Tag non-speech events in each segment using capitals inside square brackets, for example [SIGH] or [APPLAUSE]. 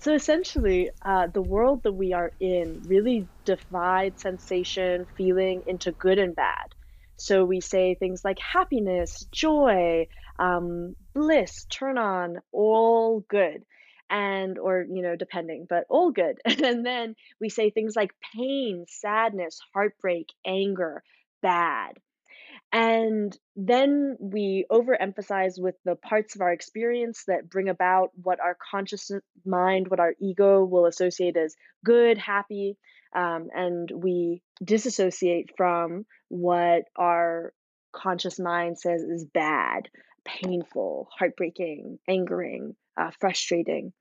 So essentially, uh, the world that we are in really divides sensation, feeling into good and bad. So we say things like happiness, joy, um, bliss, turn on, all good. And, or, you know, depending, but all good. [LAUGHS] And then we say things like pain, sadness, heartbreak, anger, bad. And then we overemphasize with the parts of our experience that bring about what our conscious mind, what our ego will associate as good, happy, um, and we disassociate from what our conscious mind says is bad, painful, heartbreaking, angering, uh, frustrating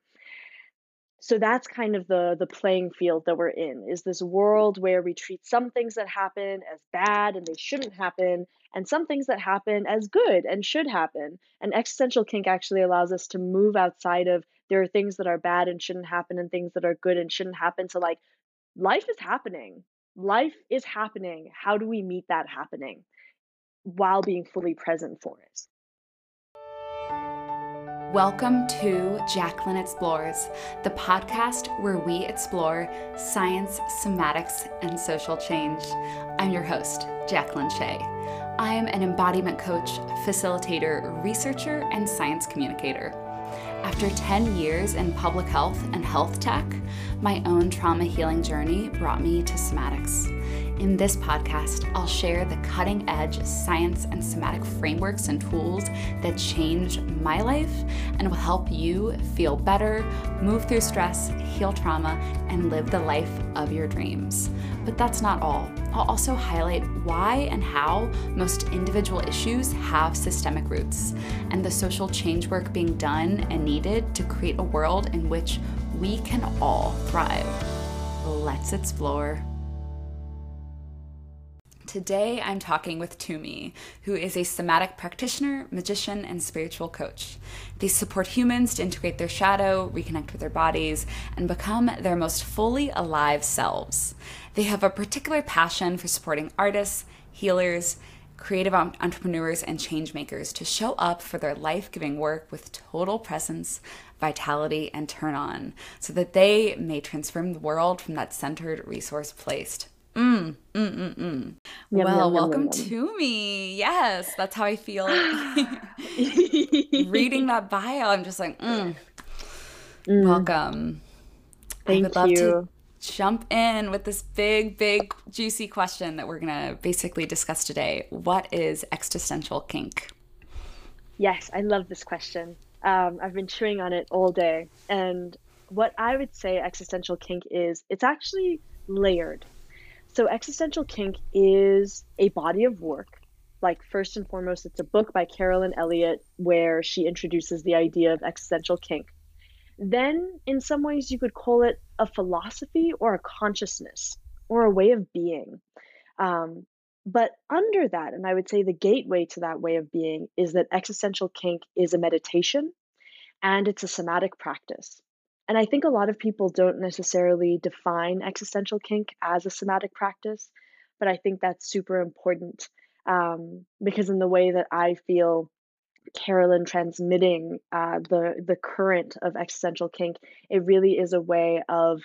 so that's kind of the the playing field that we're in is this world where we treat some things that happen as bad and they shouldn't happen and some things that happen as good and should happen. And existential kink actually allows us to move outside of there are things that are bad and shouldn't happen and things that are good and shouldn't happen to like life is happening. Life is happening. How do we meet that happening? While being fully present for it Welcome to Jaclyn Explores, the podcast where we explore science, somatics, and social change. I'm your host, Jaclyn Shea. I am an embodiment coach, facilitator, researcher, and science communicator. After 10 years in public health and health tech, my own trauma healing journey brought me to somatics. In this podcast, I'll share the cutting edge science and somatic frameworks and tools that changed my life and will help you feel better, move through stress, heal trauma, and live the life of your dreams. But that's not all. I'll also highlight why and how most individual issues have systemic roots and the social change work being done and needed to create a world in which we can all thrive. Let's explore. Today, I'm talking with Tumi, who is a somatic practitioner, magician, and spiritual coach. They support humans to integrate their shadow, reconnect with their bodies, and become their most fully alive selves. They have a particular passion for supporting artists, healers, creative entrepreneurs, and change makers to show up for their life giving work with total presence, vitality, and turn on so that they may transform the world from that centered resource placed. Mm, mm, mm, mm. Yum, well, yum, welcome yum, Tumi. Yes, that's how I feel. [LAUGHS] Reading that bio, I'm just like, mm. mm. welcome. Thank I would love you. to jump in with this big, big, juicy question that we're going to basically discuss today. What is existential kink? Yes, I love this question. Um, I've been chewing on it all day. And what I would say existential kink is, it's actually layered. So, Existential Kink is a body of work. Like, first and foremost, it's a book by Carolyn Elliott where she introduces the idea of existential kink. Then, in some ways, you could call it a philosophy or a consciousness or a way of being. Um, but under that, and I would say the gateway to that way of being, is that existential kink is a meditation and it's a somatic practice. And I think a lot of people don't necessarily define existential kink as a somatic practice, but I think that's super important um, because in the way that I feel Carolyn transmitting uh, the the current of existential kink, it really is a way of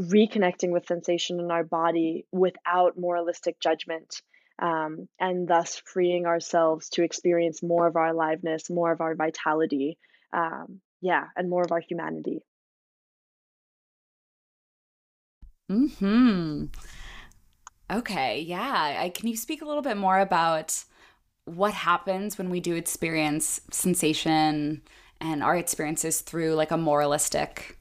reconnecting with sensation in our body without moralistic judgment. Um, and thus freeing ourselves to experience more of our aliveness, more of our vitality, um, yeah, and more of our humanity. Hmm. Okay. Yeah. I, can you speak a little bit more about what happens when we do experience sensation and our experiences through like a moralistic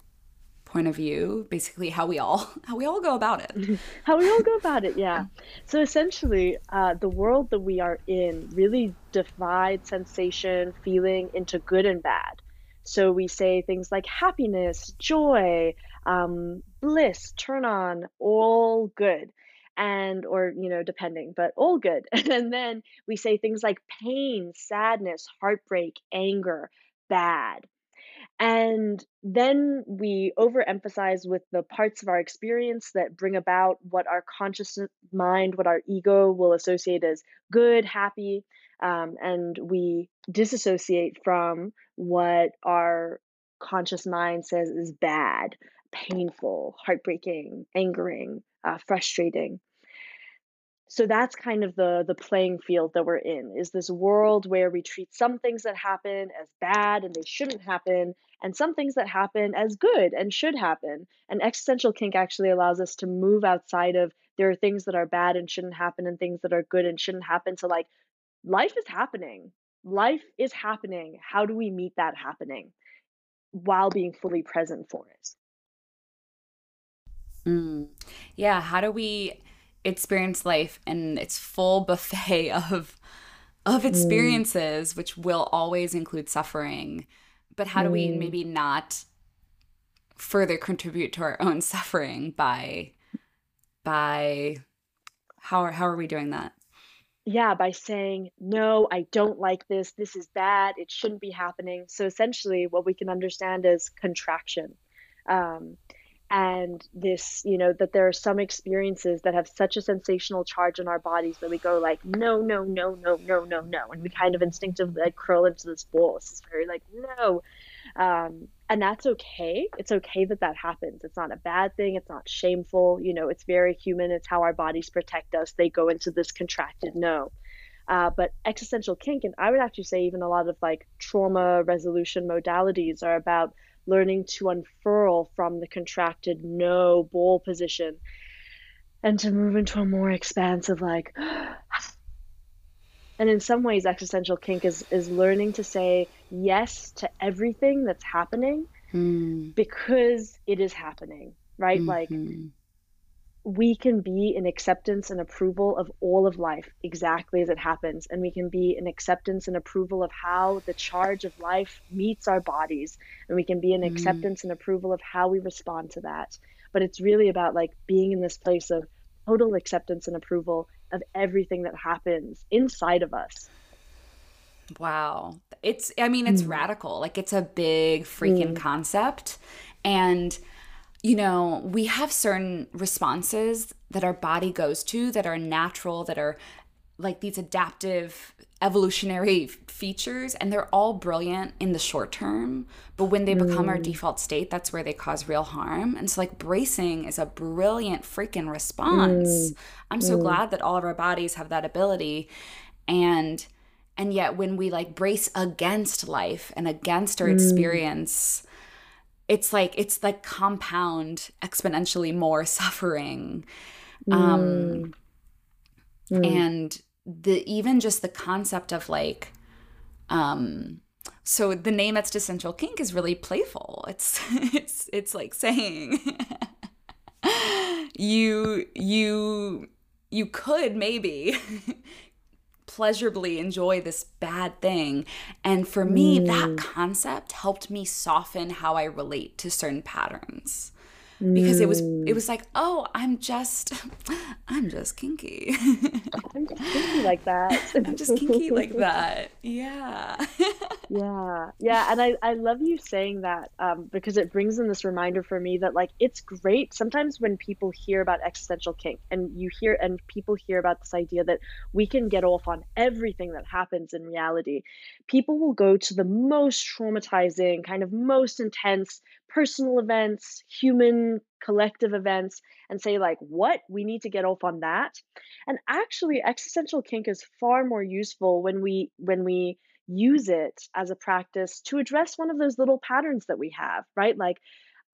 point of view basically how we all [LAUGHS] how we all go about it [LAUGHS] how we all go about it [LAUGHS] yeah so essentially uh, the world that we are in really divides sensation feeling into good and bad so we say things like happiness, joy, um, bliss, turn on, all good. And, or, you know, depending, but all good. [LAUGHS] And then we say things like pain, sadness, heartbreak, anger, bad. And then we overemphasize with the parts of our experience that bring about what our conscious mind, what our ego will associate as good, happy. Um, and we disassociate from what our conscious mind says is bad, painful, heartbreaking, angering, uh, frustrating. So that's kind of the the playing field that we're in is this world where we treat some things that happen as bad and they shouldn't happen and some things that happen as good and should happen. And existential kink actually allows us to move outside of there are things that are bad and shouldn't happen and things that are good and shouldn't happen to like life is happening life is happening how do we meet that happening while being fully present for it mm. yeah how do we experience life and its full [LAUGHS] buffet of of mm. experiences mm. which will always include suffering but how do we mm. maybe not further contribute to our own [LAUGHS] suffering by by how are, how are we doing that yeah by saying no i don't like this. This is bad. It shouldn't be happening. So essentially what we can understand is contraction um, and this you know that there are some experiences that have such a sensational charge in our bodies that we go like no no no no no no no and we kind of instinctively like curl into this ball this is very like no um, and that's okay. It's okay that that happens. It's not a bad thing. It's not shameful. You know it's very human. It's how our bodies protect us. They go into this contracted no. Uh, but existential kink and i would actually say even a lot of like trauma resolution modalities are about learning to unfurl from the contracted no bowl position and to move into a more expansive like [GASPS] and in some ways existential kink is is learning to say yes to everything that's happening mm. because it is happening right mm-hmm. like we can be in acceptance and approval of all of life exactly as it happens. And we can be in acceptance and approval of how the charge of life meets our bodies. And we can be in mm. acceptance and approval of how we respond to that. But it's really about like being in this place of total acceptance and approval of everything that happens inside of us. Wow. It's, I mean, it's mm. radical. Like, it's a big freaking mm. concept. And, you know, we have certain responses that our body goes to that are natural, that are like these adaptive evolutionary features and they're all brilliant in the short term but when they become mm. our default state that's where they cause real harm and so like bracing is a brilliant freaking response mm. i'm so mm. glad that all of our bodies have that ability and and yet when we like brace against life and against our mm. experience it's like it's like compound exponentially more [LAUGHS] suffering um mm. Mm. and the even just the concept of like um so the name existential kink is really playful it's [LAUGHS] it's it's like saying [LAUGHS] you you you could maybe [LAUGHS] pleasurably enjoy this bad thing. And for me, mm. that concept helped me soften how I relate to certain patterns because it was it mm. was like oh i'm just [LAUGHS] i'm just kinky. I'm just kinky like that. [LAUGHS] I'm just kinky like [LAUGHS] that. Yeah. Yeah. Yeah and i i love you saying that um, because it brings in this reminder for me that like it's great sometimes when people hear about existential kink and you hear and people hear about this idea that we can get off on everything that happens in reality. People will go to the most traumatizing kind of most intense personal events, human collective events, and say, like, what? We need to get off on that. And actually, existential kink is far more useful when we when we use it as a practice to address one of those little patterns that we have, right? Like,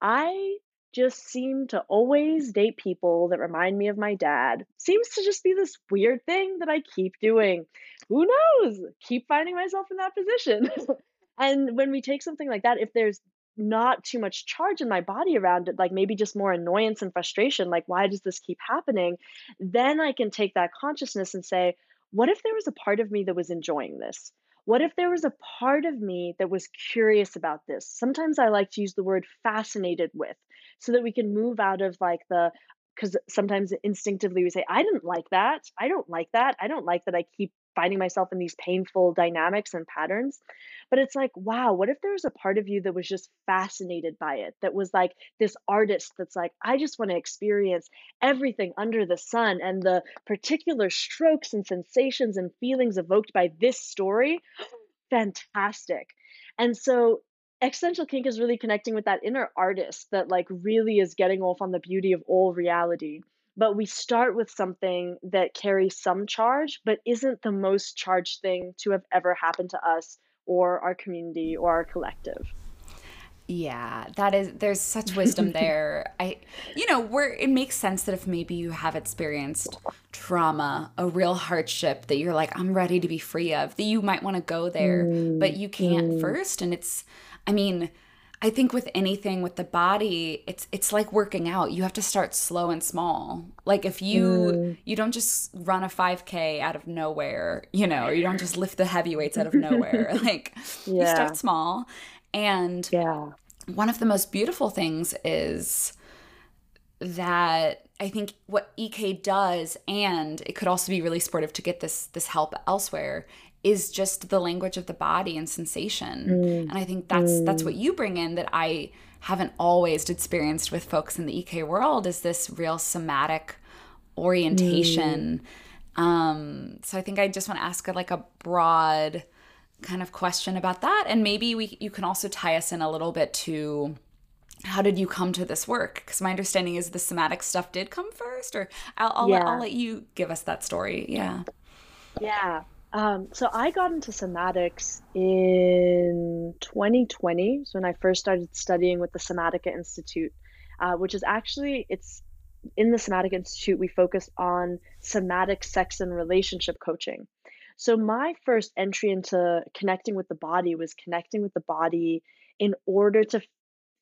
I just seem to always date people that remind me of my dad. Seems to just be this weird thing that I keep doing. Who knows? Keep finding myself in that position. [LAUGHS] and when we take something like that, if there's not too much charge in my body around it, like maybe just more annoyance and frustration, like, why does this keep happening? Then I can take that consciousness and say, what if there was a part of me that was enjoying this? What if there was a part of me that was curious about this? Sometimes I like to use the word fascinated with so that we can move out of like the, because sometimes instinctively we say, I didn't like that. I don't like that. I don't like that I keep finding myself in these painful dynamics and patterns. But it's like, wow, what if there was a part of you that was just fascinated by it? That was like this artist that's like, I just want to experience everything under the sun and the particular strokes and sensations and feelings evoked by this story. [GASPS] Fantastic. And so existential kink is really connecting with that inner artist that like really is getting off on the beauty of all reality but we start with something that carries some charge but isn't the most charged thing to have ever happened to us or our community or our collective yeah, that is there's such wisdom [LAUGHS] there. I you know, where it makes sense that if maybe you have experienced trauma, a real hardship that you're like I'm ready to be free of, that you might want to go there, mm, but you can't mm. first and it's I mean, I think with anything with the body, it's it's like working out. You have to start slow and small. Like if you mm. you don't just run a 5k out of nowhere, you know, you don't just lift the heavy weights out of nowhere. [LAUGHS] like yeah. you start small and yeah. one of the most beautiful things is that I think what EK does, and it could also be really supportive to get this this help elsewhere, is just the language of the body and sensation. Mm. And I think that's mm. that's what you bring in that I haven't always experienced with folks in the EK world is this real somatic orientation. Mm. Um, so I think I just want to ask a, like a broad kind of question about that and maybe we you can also tie us in a little bit to how did you come to this work because my understanding is the somatic stuff did come first or i'll, I'll, yeah. let, I'll let you give us that story yeah yeah um, so i got into somatics in 2020 so when i first started studying with the Somatica Institute uh, which is actually it's in the Somatica Institute we focus on somatic sex and relationship coaching so my first entry into connecting with the body was connecting with the body in order to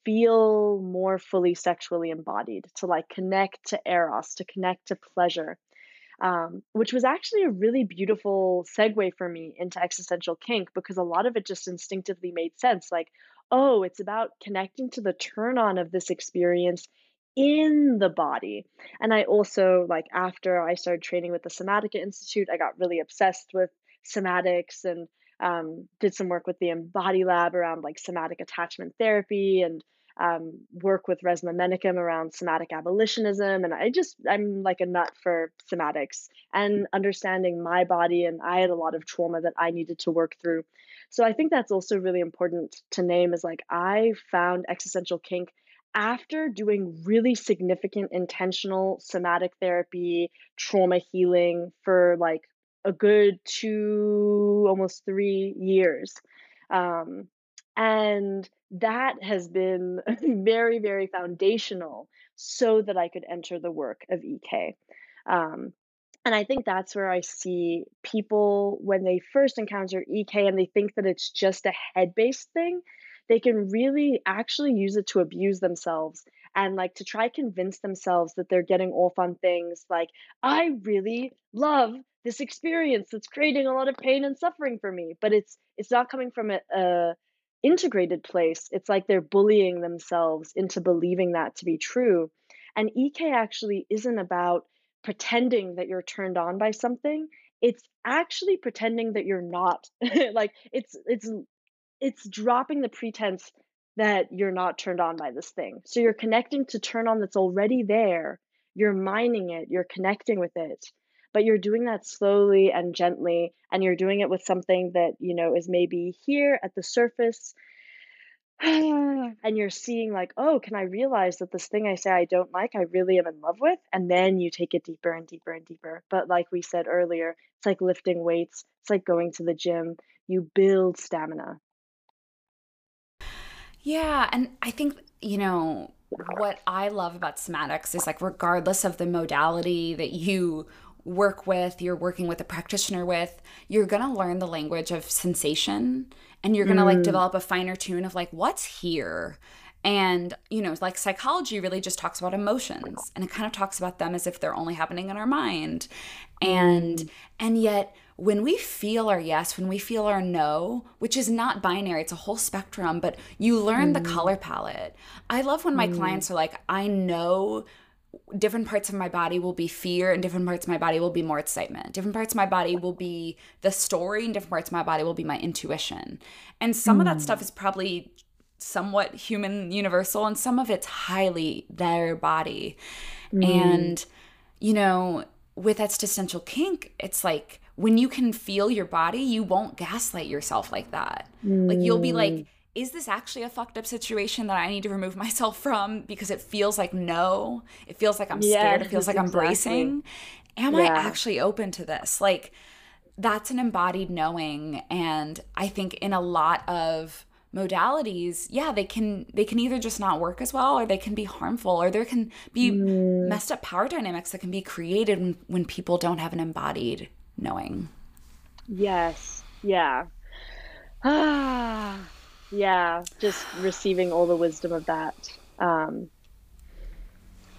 feel more fully sexually embodied, to like connect to eros, to connect to pleasure. Um, which was actually a really beautiful segue for me into existential kink because a lot of it just instinctively made sense. Like, oh, it's about connecting to the turn on of this experience in the body. And I also, like, after I started training with the Somatica Institute, I got really obsessed with somatics and um, did some work with the Embody Lab around like somatic attachment therapy and um, work with Resmaa Menakem around somatic abolitionism. And I just, I'm like a nut for somatics and understanding my body. And I had a lot of trauma that I needed to work through. So I think that's also really important to name is like I found existential kink after doing really significant intentional somatic therapy, trauma healing for like a good two, almost three years. Um, and that has been [LAUGHS] very, very foundational so that I could enter the work of EK. Um, and I think that's where I see people when they first encounter EK and they think that it's just a head based thing, they can really actually use it to abuse themselves and like to try convince themselves that they're getting off on things like i really love this experience that's creating a lot of pain and suffering for me but it's it's not coming from a, a integrated place it's like they're bullying themselves into believing that to be true and ek actually isn't about pretending that you're turned on by something it's actually pretending that you're not [LAUGHS] like it's it's it's dropping the pretense that you're not turned on by this thing. So you're connecting to turn on that's already there. You're mining it, you're connecting with it. But you're doing that slowly and gently and you're doing it with something that, you know, is maybe here at the surface. and you're seeing like, "Oh, can I realize that this thing I say I don't like, I really am in love with?" And then you take it deeper and deeper and deeper. But like we said earlier, it's like lifting weights. It's like going to the gym. You build stamina yeah, and I think, you know, what I love about somatics is like regardless of the modality that you work with, you're working with a practitioner with, you're going to learn the language of sensation and you're going to mm. like develop a finer tune of like what's here. And, you know, like psychology really just talks about emotions and it kind of talks about them as if they're only happening in our mind. And mm. and yet when we feel our yes, when we feel our no, which is not binary, it's a whole spectrum, but you learn mm. the color palette. I love when my mm. clients are like, I know different parts of my body will be fear and different parts of my body will be more excitement. Different parts of my body will be the story and different parts of my body will be my intuition. And some mm. of that stuff mm. is probably somewhat human universal and some of it's highly their body. Mm. And you know, with existential kink, it's like when you can feel your body, you won't gaslight yourself like that. Mm. Like you'll be like. Is this actually a fucked up situation that I need to remove [LAUGHS] myself from because it feels like no, it feels like I'm yes, scared, it feels like exactly. I'm bracing. Am yeah. I actually open to this? Like that's an embodied knowing and I think in a lot of modalities yeah they can they can either just not work as well or they can be harmful or there can be mm. messed up power dynamics that can be created when, when people don't have an embodied knowing yes yeah [SIGHS] ah yeah just receiving all the wisdom of that um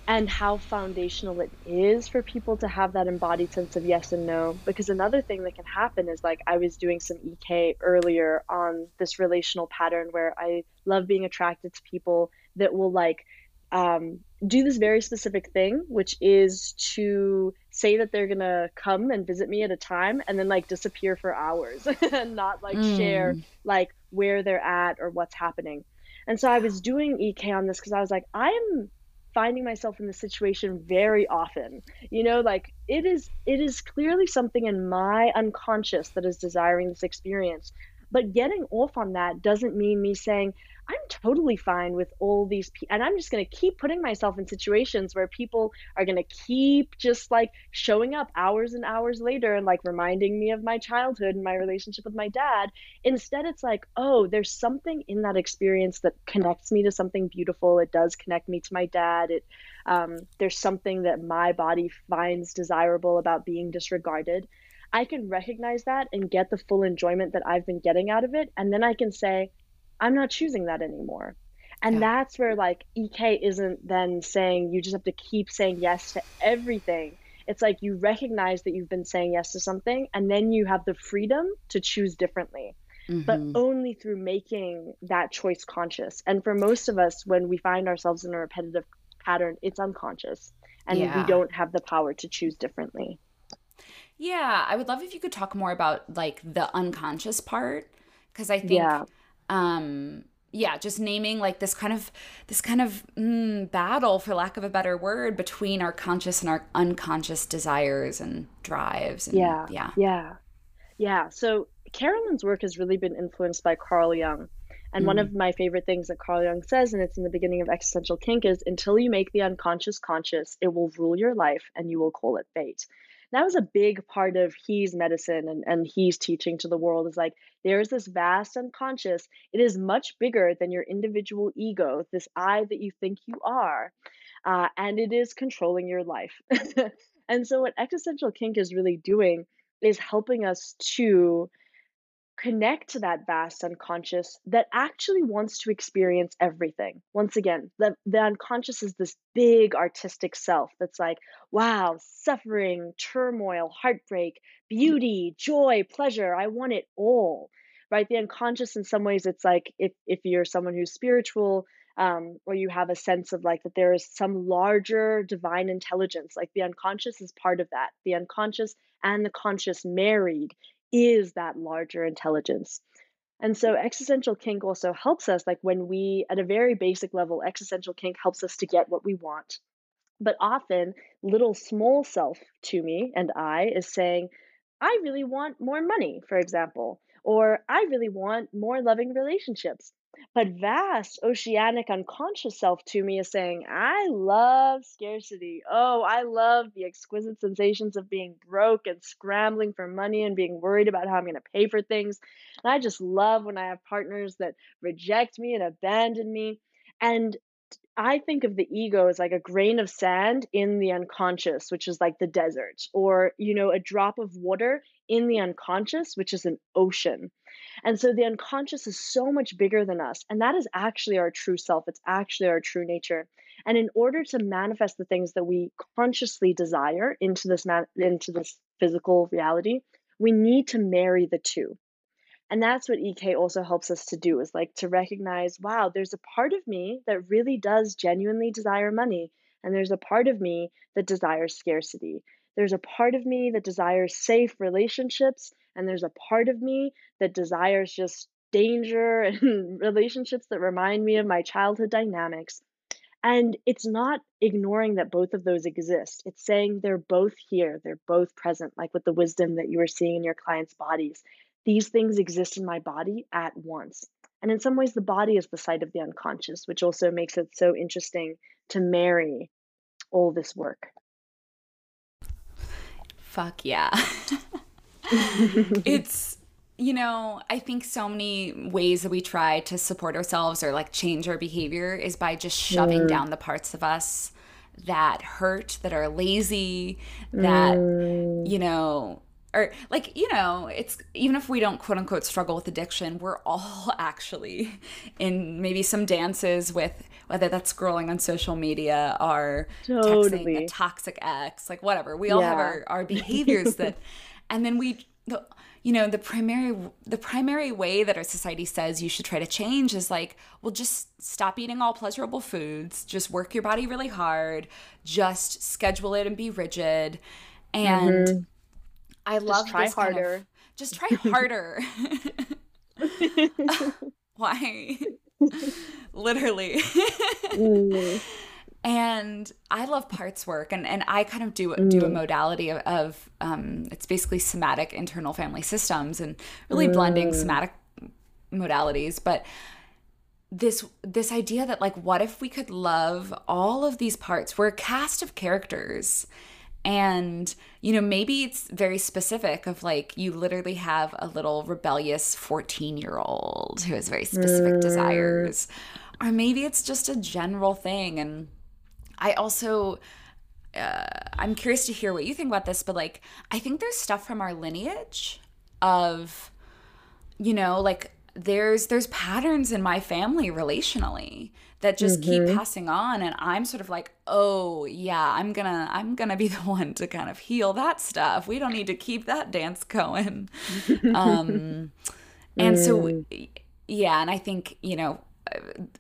and how foundational it is for people to have that embodied sense of yes and no. Because another thing that can happen is like I was doing some EK earlier on this relational pattern where I love being attracted to people that will like um, do this very specific thing, which is to say that they're gonna come and visit me at a time and then like disappear for hours [LAUGHS] and not like mm. share like where they're at or what's happening. And so I was doing EK on this because I was like, I am finding myself in this situation very often you know like it is it is clearly something in my unconscious that is desiring this experience but getting off on that doesn't mean me saying I'm totally fine with all these people. And I'm just going to keep putting myself in situations where people are going to keep just like showing up hours and hours later and like reminding me of my childhood and my relationship with my dad. Instead, it's like, oh, there's something in that experience that connects me to something beautiful. It does connect me to my dad. It, um, there's something that my body finds desirable about being disregarded. I can recognize that and get the full enjoyment that I've been getting out of it. And then I can say, I'm not choosing that anymore. And yeah. that's where like EK isn't then saying you just have to keep saying yes to everything. It's like you recognize that you've been saying yes to something and then you have the freedom to choose differently. Mm-hmm. But only through making that choice conscious. And for most of us, when we find ourselves in a repetitive pattern, it's unconscious and yeah. we don't have the power to choose differently. Yeah, I would love if you could talk more about like the unconscious part because I think yeah um yeah just naming like this kind of this kind of mm, battle for lack of a better word between our conscious and our unconscious desires and drives and, yeah yeah. yeah yeah. So carolyn's work has really been influenced by carl jung. And mm. one of my favorite things that carl jung says and it's in the beginning of existential kink is until you make the unconscious conscious it will rule your life and you will call it fate that was a big part of he's medicine and, and he's teaching to the world is like there's this vast unconscious it is much bigger than your individual ego this i that you think you are uh, and it is controlling your life. [LAUGHS] And so what existential kink is really doing is helping us to connect to that vast unconscious that actually wants to experience everything. Once again, the, the unconscious is this big artistic self that's like, wow, suffering, turmoil, heartbreak, beauty, joy, pleasure. I want it all. Right? The unconscious, in some ways, it's like if, if you're someone who's spiritual, um, or you have a sense of like that there is some larger divine intelligence, like the unconscious is part of that. The unconscious and the conscious married is that larger intelligence. And so existential kink also helps us, like when we, at a very basic level, existential kink helps us to get what we want. But often, little small self Tumi and I is saying, I really want more money, for example, or I really want more loving relationships. But vast oceanic unconscious self Tumi is saying, I love scarcity. Oh, I love the exquisite sensations of being broke and scrambling for money and being worried about how I'm going to pay for things. And I just love when I have partners that reject me and abandon me. And I think of the ego as like a grain of sand in the unconscious, which is like the desert, or, you know, a drop of water in the unconscious, which is an ocean. And so the unconscious is so much bigger than us. And that is actually our true self. It's actually our true nature. And in order to manifest the things that we consciously desire into this man- into this physical reality, we need to marry the two and that's what ek also helps us to do is like to recognize wow there's a part of me that really does genuinely desire money and there's a part of me that desires scarcity. There's a part of me that desires safe relationships and there's a part of me that desires just danger [LAUGHS] and relationships that remind me of my childhood dynamics. And it's not ignoring that both of those exist. It's saying they're both here, they're both present, like with the wisdom that you were seeing in your clients' bodies these things exist in my body at once. And in some ways, the body is the site of the unconscious, which also makes it so interesting to marry all this work. Fuck yeah. [LAUGHS] [LAUGHS] it's you know, I think so many ways that we try to support ourselves or like change our behavior is by just shoving mm. down the parts of us that hurt, that are lazy, that, mm. you know, or like, you know, it's even if we don't quote unquote struggle with addiction, we're all [LAUGHS] actually in maybe some dances with whether that's scrolling on social media or totally. texting a toxic ex, like whatever. We all yeah. have our, our [LAUGHS] behaviors that, and then we, the, you know the primary the primary way that our society says you should try to change is like well just stop eating all pleasurable foods just work your body really hard just schedule it and be rigid and mm-hmm. I love [LAUGHS] just try harder kind of, just try harder why [LAUGHS] literally mm [LAUGHS] and I love parts work, and, and I kind of do mm. do a mm. modality of, of um, it's basically somatic internal family systems and really mm. blending somatic modalities, but this this idea that like what if we could love all of these parts we're a cast of characters and you know maybe it's very specific of like you literally have a little rebellious 14 year old who has very specific mm. desires. Or maybe it's just a general thing. And I also uh, I'm curious to hear what you think about this, but like I think there's stuff from our lineage of you know, like there's there's patterns in my family relationally that just mm-hmm. keep passing on and I'm sort of like, "Oh, yeah, I'm to I'm to be [LAUGHS] the one to kind of heal that stuff. We don't need to keep that dance going." [LAUGHS] um and mm. so yeah, and I think, you know,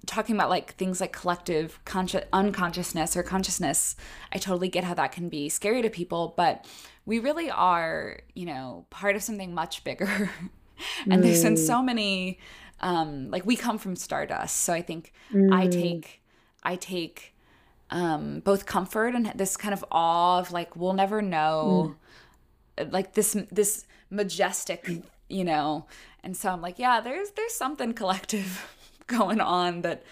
talking about like things like collective conscious unconsciousness or consciousness i totally get how that can be scary to people but we really are you know part of something much bigger [LAUGHS] and mm. there's been so many um like we come from stardust so i think mm. i take i take um both comfort and this kind of awe of like we'll never know mm. like this this majestic you know and so i'm like yeah there's there's something collective [LAUGHS] going on that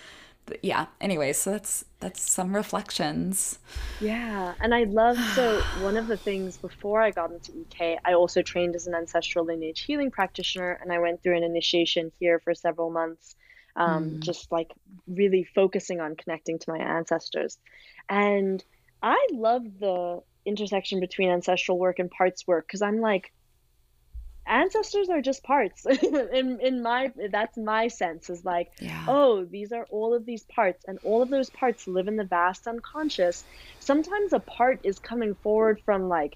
yeah. Anyway so that's that's some reflections. Yeah and i love so one of the things before i got into ek i also trained as an ancestral lineage healing practitioner and i went through an initiation here for several months um, mm. just like really focusing on connecting to my ancestors. And i love the intersection between ancestral work and parts work because i'm like ancestors are just parts. [LAUGHS] In in my that's my sense is like yeah. oh these are all of these parts and all of those parts live in the vast unconscious. Sometimes a part is coming forward from like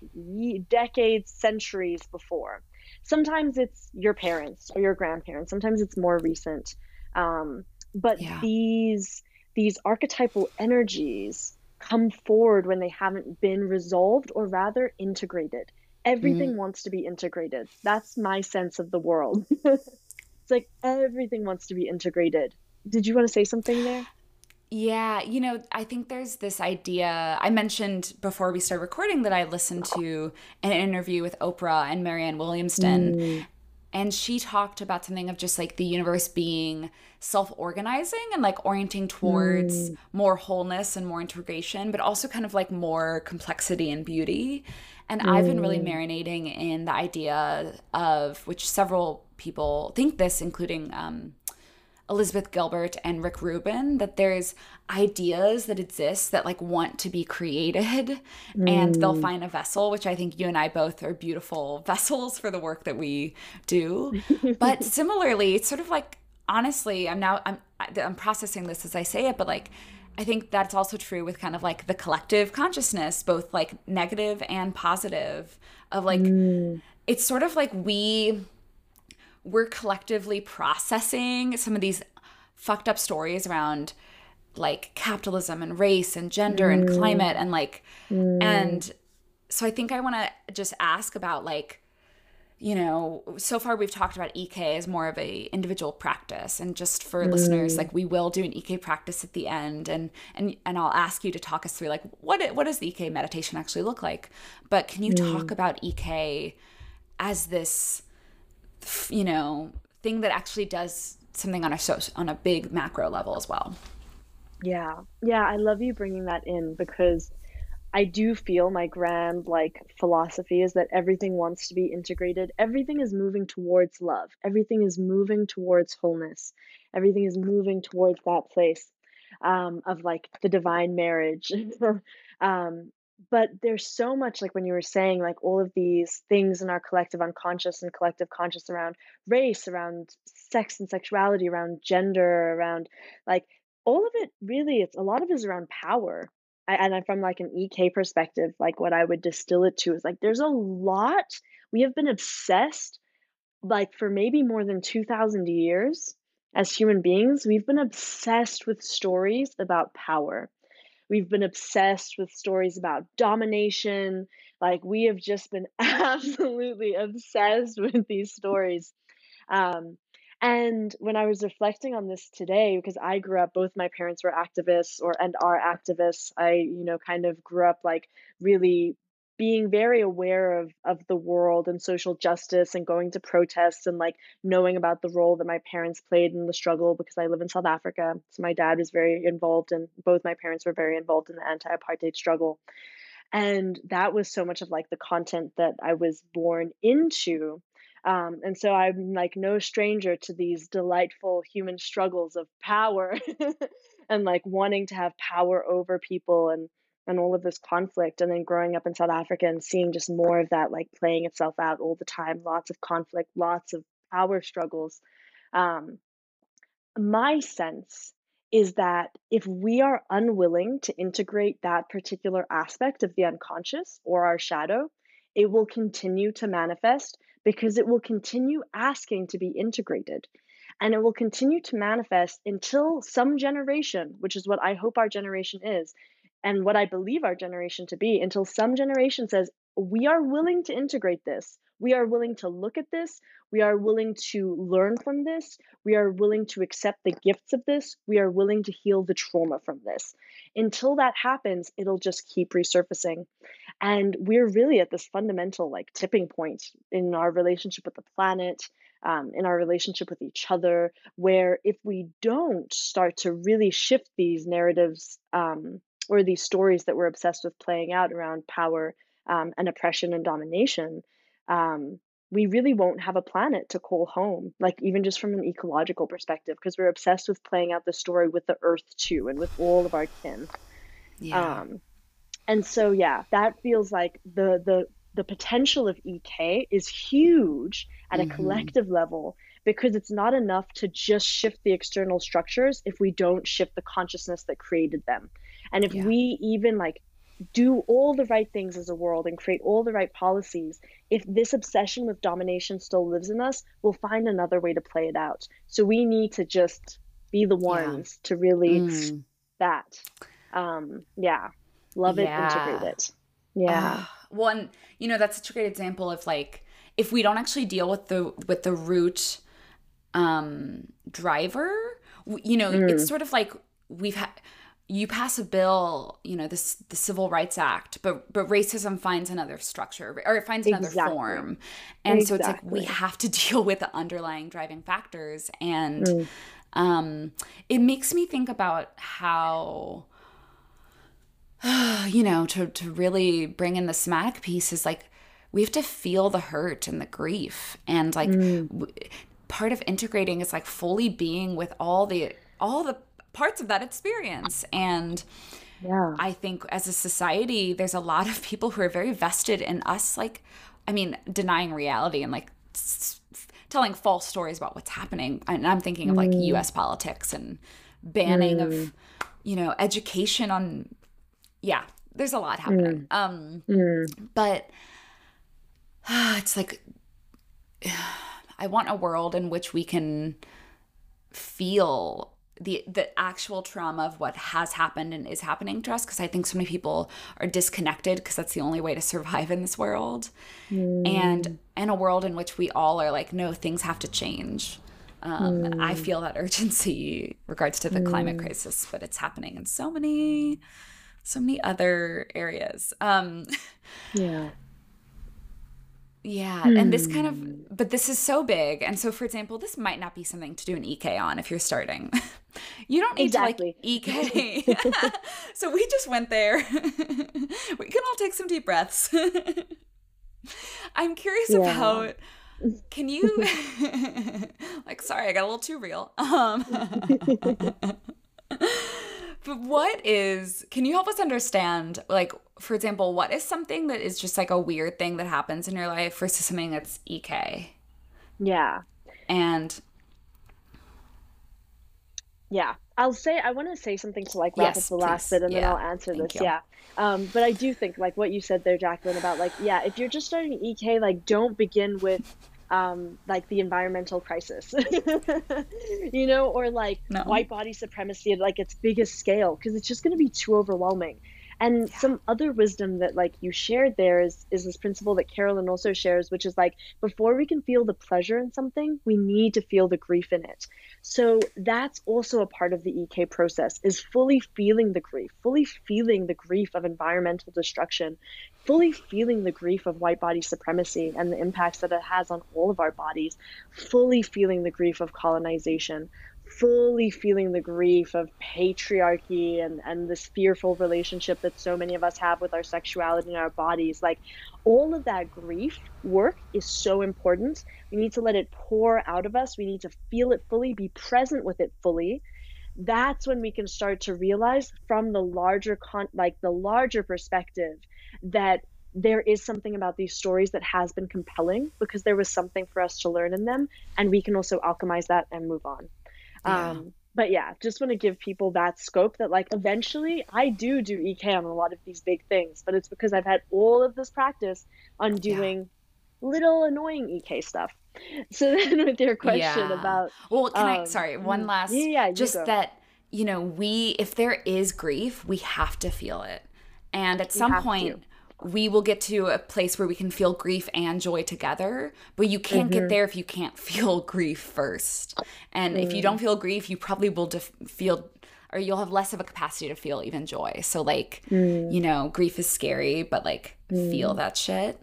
decades centuries before. Sometimes it's your parents or your grandparents. Sometimes it's more recent. Um, but yeah. these these archetypal energies come forward when they haven't been resolved or rather integrated everything mm. wants to be integrated. That's my sense of the world. [LAUGHS] it's like everything wants to be integrated. Did you want to say something there? Yeah, you know, I think there's this idea. I mentioned before we started recording that I listened to an interview with Oprah and Marianne Williamson. Mm. And she talked about something of just like the universe being self organizing and like orienting towards mm. more wholeness and more integration, but also kind of like more complexity and beauty. And mm. I've been really mm. marinating in the idea of which several people think this, including um, Elizabeth Gilbert and Rick Rubin, that there's ideas that exist that like want to be created mm. and they'll mm. find a vessel, which I think you and I both are beautiful vessels for the work that we do. but [LAUGHS] similarly, it's sort of like honestly, I'm now I'm I'm processing this as I say it, but like I think that's also true with kind of like the collective consciousness, both like negative and positive, of like, mm. it's sort of like we, we're collectively processing some of these fucked up stories around like capitalism and race and gender mm. and climate and like, mm. and so I think I want to just ask about like, you know, so far we've talked about EK as more of a individual practice, and just for mm. listeners, like we will do an EK practice at the end, and and and I'll ask you to talk us through like what what does the EK meditation actually look like? But can you mm. talk about EK as this, you know, thing that actually does something on a so on a big macro level as well. Yeah. Yeah, I love you bringing that in because I do feel my grand like philosophy is that everything wants to be integrated. Everything is moving towards love. Everything is moving towards wholeness. Everything is moving towards that place um, of like the divine marriage. [LAUGHS] um, but there's so much like when you were saying like all of these things in our collective unconscious and collective conscious around race, around sex and sexuality, around gender, around like all of it really it's a lot of it is around power I, and I, from like an ek perspective like what i would distill it to is like there's a lot. We have been obsessed like for maybe more than 2000 years as human beings we've been obsessed with stories about power. We've been obsessed with stories about domination. Like we have just been [LAUGHS] absolutely obsessed with these stories. Um, and when I was reflecting on this today, because I grew up, both my parents were activists or and are activists. I, you know, kind of grew up like really being very aware of of the world and social justice and going to protests and like knowing about the role that my parents played in the struggle because I live in South Africa. So my dad was very involved and both my parents were very involved in the anti-apartheid struggle. And that was so much of like the content that I was born into um, and so I'm like no stranger to these delightful human struggles of power [LAUGHS] and like wanting to have power over people and and all of this conflict. And then growing up in South Africa and seeing just more of that like playing itself out all the time lots of conflict lots of power struggles. Um, my sense is that if we are unwilling to integrate that particular aspect of the unconscious or our shadow it will continue to manifest because it will continue asking to be integrated. And it will continue to manifest until some generation, which is what I hope our generation is, and what I believe our generation to be, until some generation says, we are willing to integrate this. We are willing to look at this. We are willing to learn from this. We are willing to accept the gifts of this. We are willing to heal the trauma from this. Until that happens, it'll just keep resurfacing. And we're really at this fundamental like tipping point in our relationship with the planet, um, in our relationship with each other, where if we don't start to really shift these narratives um, or these stories that we're obsessed with playing out around power um, and oppression and domination, um, we really won't have a planet to call home, like even just from an ecological perspective, because we're obsessed with playing out the story with the earth too and with all of our kin. Yeah. Um, and so yeah, that feels like the the the potential of EK is huge at mm-hmm. a collective level because it's not enough to just shift the external structures if we don't shift the consciousness that created them. And if yeah. we even like do all the right things as a world and create all the right policies, if this obsession with domination still lives in us, we'll find another way to play it out. So we need to just be the ones yeah. to really mm. that. Um, yeah, love it, yeah. integrate it. Yeah. Uh, one, you know, that's such a great example of like if we don't actually deal with the with the root um driver, you know, mm. it's sort of like we've had you pass a bill, you know, this the Civil Rights Act, but but racism finds another structure or it finds another exactly. form. And exactly. so it's like we have to [LAUGHS] deal with the underlying driving factors and mm. um it makes me think about how [SIGHS] you know, to to really bring in the somatic piece is like we have to feel the hurt and the grief and like mm. w- part of integrating is like fully being with all the all the parts of that experience. And yeah. I think as a society, there's a lot of [LAUGHS] people who are very vested in us, like, I mean, denying reality and like telling false stories about what's happening. And I'm thinking of like mm. US politics and banning mm. of, you know, education on, yeah, there's a lot happening. Mm. Um, mm. but uh, [SIGHS] it's like, [SIGHS] I want a world in which we can feel the the actual trauma of what has happened and is happening to us because I think so many people are disconnected because that's the only way to survive in this world. Mm. And in a world in which we all are like no things have to change. Um, mm. I feel that [LAUGHS] urgency regards to the mm. climate crisis, but it's happening in so many so many other areas. Um, [LAUGHS] yeah. Yeah, and this kind of, but this is so big. And so, for example, this might not be something to do an EK on if you're starting. [LAUGHS] you don't need exactly. to like EK. [LAUGHS] [LAUGHS] so, we just went there. we can all take some deep breaths. I'm curious yeah. about can you like sorry, I got a little too real. Um but what is can you help us understand like for example, what is something that is just like a weird thing that happens in your life versus something that's EK? Yeah. And yeah, I'll say I want to say something to like wrap yes, up the last bit, and yeah. then I'll answer Thank this. You. Yeah, um, but I do think like what you said there, Jaclyn, about like yeah, if you're just starting EK, like don't begin with um, like the environmental crisis, [LAUGHS] you know, or like no. white body supremacy at like its biggest scale, because it's just going to be too overwhelming. And yeah. some other wisdom that like you shared there is is this principle that Carolyn also shares, which is like before we can feel the pleasure in something, we need to feel the grief in it. So that's also a part of the EK process is fully feeling the grief, fully feeling the grief of environmental destruction, fully feeling the grief of white body supremacy and the impacts that it has on all of our bodies, fully feeling the grief of colonization, fully feeling the grief of patriarchy and, and this fearful relationship that so many of us have with our sexuality and our bodies. Like all of that grief work is so important. We need to let it pour out of us. We need to feel it fully, be present with it fully. That's when we can start to realize from the larger con like the larger perspective that there is something about these stories that has been compelling because there was something for us to learn in them and we can also alchemize that and move on yeah. Um, but yeah, just want to give people that scope that like eventually I do do EK on a lot of these big things, but it's because I've had all of this practice on doing yeah. little annoying EK stuff. [LAUGHS] So then with your question yeah. about Well, can um, I sorry, one mm, last yeah, yeah just that you know, we if there is grief, we have to feel it. And at some point to we will get to a place where we can feel grief and joy together but you can't mm-hmm. get there if you can't [LAUGHS] feel grief first and mm. if you don't mm. feel grief you probably will def- feel or you'll have less of a capacity to feel even joy so like mm. you know grief is scary but like mm. feel that shit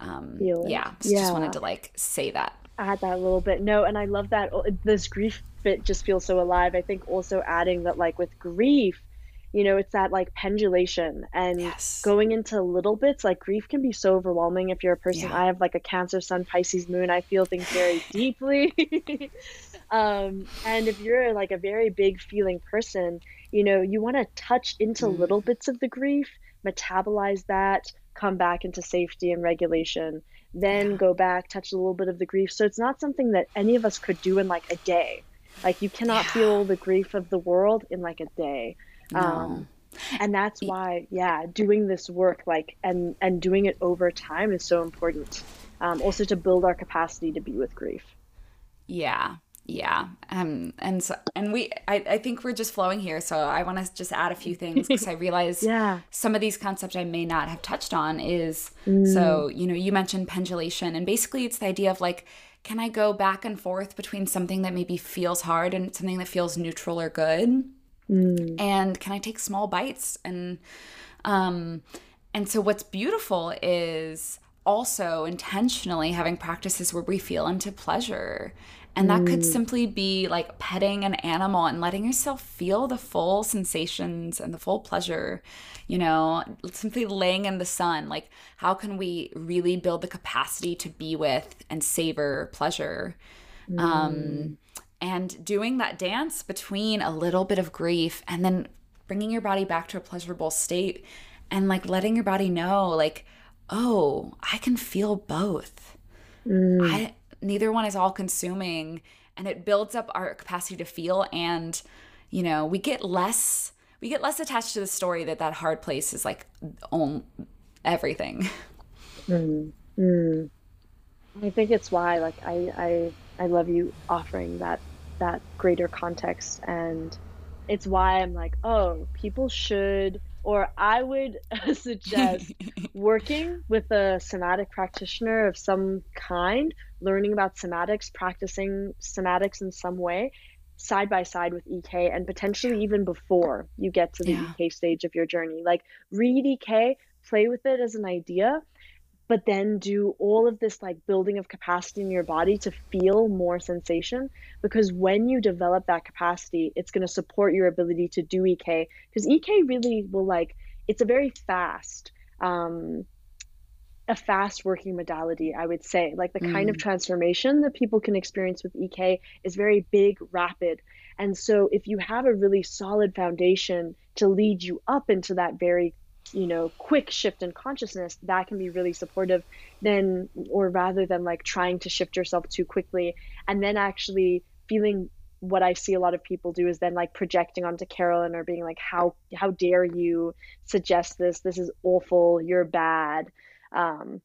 um yeah, yeah just wanted to like say that add that a little bit no and i love that oh, this grief bit just feels so alive i think also adding that like with grief you know it's that like pendulation and yes. going into little bits like grief can be so overwhelming if you're a person yeah. i have like a cancer sun pisces moon i feel things very [LAUGHS] deeply [LAUGHS] um, and if you're like a very big feeling person you know you want to touch into mm. little bits of the grief metabolize that come back into safety and regulation then yeah. go back touch a little bit of the grief so it's not something that any of us could do in like a day like you cannot yeah. feel the grief of the world in like a day no. Um, and that's why, yeah, doing this work like and and doing it over time is so important. Um, also to build our capacity to be with grief. Yeah, yeah um and so and we i, I think we're just flowing here so i want to just add a few things [LAUGHS] because i realize yeah some of these concepts i may not have touched on is mm. so you know you mentioned pendulation and basically it's the idea of like can i go back and forth between something that maybe feels hard and something that feels neutral or good Mm. And can I take small bites? And um, and so what's beautiful is also intentionally having practices where we feel into pleasure. And that mm. could simply be like petting an animal and letting yourself feel the full sensations and the full pleasure, you know, simply laying in the sun. Like, how can we really build the capacity to be with and savor pleasure? Um, mm. Um, and doing that dance between a little bit of grief and then bringing your body back to a pleasurable state and like letting your body know like oh i can feel both mm. I, neither one is all consuming and it builds up our capacity to feel and you know we get less we get less attached to the story that that hard place is like on everything [LAUGHS] mm. Mm. i think it's why like i i I love you offering that that greater context and it's why I'm like, oh, people should or I would [LAUGHS] suggest [LAUGHS] working with a somatic practitioner of some kind, learning about somatics, practicing somatics in some way, side by side with EK, and potentially even before you get to the yeah. EK stage of your journey. Like, read EK, play with it as an idea, but then do all of this like building of capacity in your body to feel more sensation because when you develop that capacity it's going to support your ability to do ek because ek really will like it's a very fast um a fast working modality i would say like the mm. kind of mm. transformation that people can experience with ek is very big rapid and so if you have a really solid foundation to lead you up into that very you know quick shift in consciousness that can be really supportive then or rather than like trying to shift yourself too quickly and then actually feeling what I see a lot of people do is then like projecting onto Carolyn or being like, how how dare you suggest this? This is awful. You're bad. Um,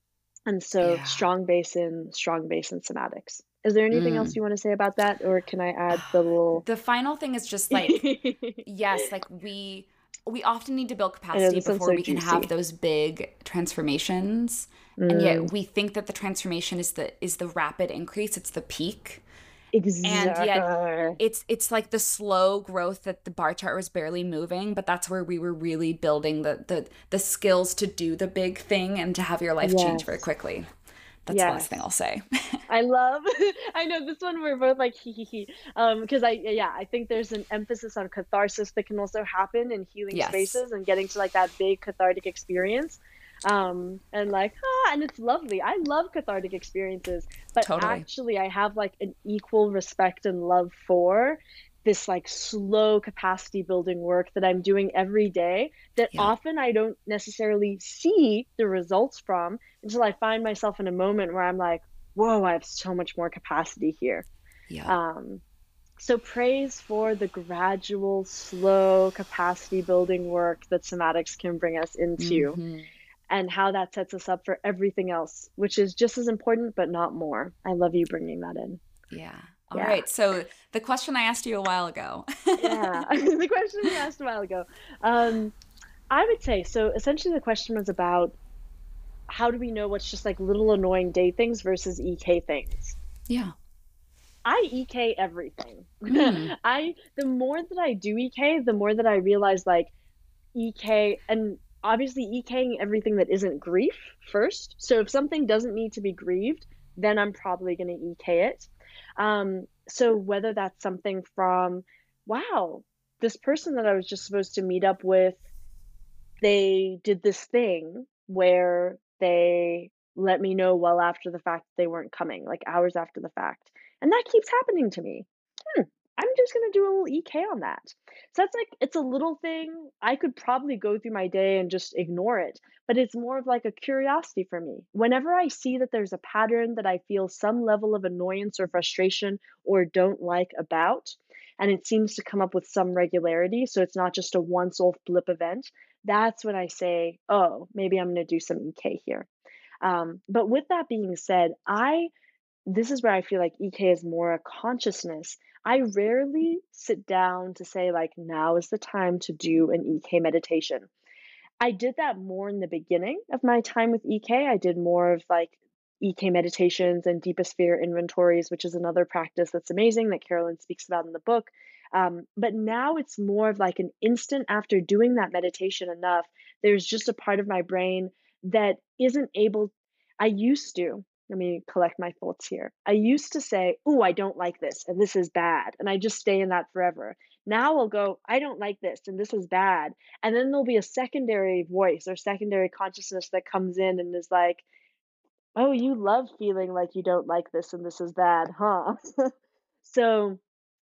and so yeah. strong basin, strong basin somatics. Is there anything mm. else you want to say about that, or can I add the little? The final thing is just like, [LAUGHS] yes, like we we often need to build capacity before so we can have those big transformations mm. and yet mm. we think that the transformation is the is the rapid increase it's the peak exactly. and yet it's it's like the slow growth that the bar chart was barely moving but that's where we were really building the the the skills to do the big thing and to have your life yes. change very quickly that's yes. the last thing I'll say. [LAUGHS] I love. [LAUGHS] I know this one we're both like hee hee hee. Um, because I yeah I think there's an emphasis on catharsis that can also happen in healing yes. spaces and getting to like that big cathartic experience. Um, and like ah, and it's lovely. I love cathartic experiences, but totally. actually I have like an equal respect and love for this like slow capacity building work that I'm doing every day that yeah. often I don't necessarily see the results from until I find myself in a moment where I'm like, whoa, I have so much more capacity here. Yeah. Um, so praise for the gradual, slow capacity building work that somatics can bring us into. Mm-hmm. And how that sets us up for everything else, which is just as important, but not more. I love you bringing that in. Yeah. All yeah. right. So the question I asked you a while ago. yeah, [LAUGHS] the question you asked a while ago. Um, I would say so. Essentially, the question was about how do we know what's just like little annoying day things versus EK things. Yeah. I EK everything. Mm. [LAUGHS] I the more that I do EK, the more that I realize like EK and obviously EKing everything that isn't grief first. So if something doesn't need to be grieved, then I'm probably going to EK it. Um, so whether that's something from, wow, this person that I was just supposed to meet up with, they did this thing where they let me know well after the fact they weren't coming, like hours after the fact. And that keeps happening to me. I'm just going to do a little EK on that. So that's like, it's a little thing. I could probably go through my day and just ignore it, but it's more of like a curiosity for me. Whenever I see that there's a pattern that I feel some level of annoyance or frustration or don't like about, and it seems to come up with some regularity, so it's not just a once off blip event, that's when I say, oh, maybe I'm going to do some EK here. Um, but with that being said, I this is where I feel like EK is more a consciousness. I rarely sit down to say, like, now is the time to do an EK meditation. I did that more in the beginning of my time with EK. I did more of like EK meditations and deepest sphere inventories, which is another practice that's amazing that Carolyn speaks about in the book. Um, but now it's more of like an instant after doing that meditation enough, there's just a part of my brain that isn't able. I used to, let me collect my thoughts here. I used to say, Oh, I don't like this, and this is bad. And I just stay in that forever. Now I'll go, I don't like this, and this is bad. And then there'll be a secondary voice or secondary consciousness that comes in and is like, Oh, you love feeling like you don't like this and this is bad, huh? [LAUGHS] so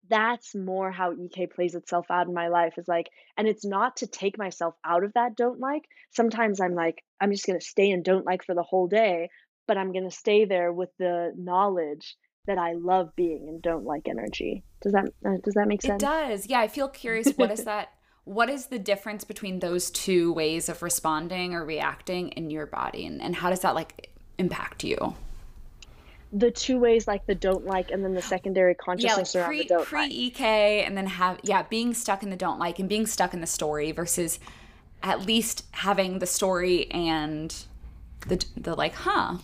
that's more how EK plays itself out in my life is like, and it's not to take myself out of that don't like. Sometimes I'm like, I'm just going to stay in don't like for the whole day, but I'm going to stay there with the knowledge that I love being and don't like energy. Does that uh, does that make sense? It does. Yeah, I feel curious what is that [LAUGHS] what is the difference between those two ways of responding or reacting in your body and, and how does that like impact you? the two ways like the don't like and then the secondary consciousness yeah, like pre, around the don't pre EK and then have yeah being stuck in the don't like and being stuck in the story versus at least having the story and the the like huh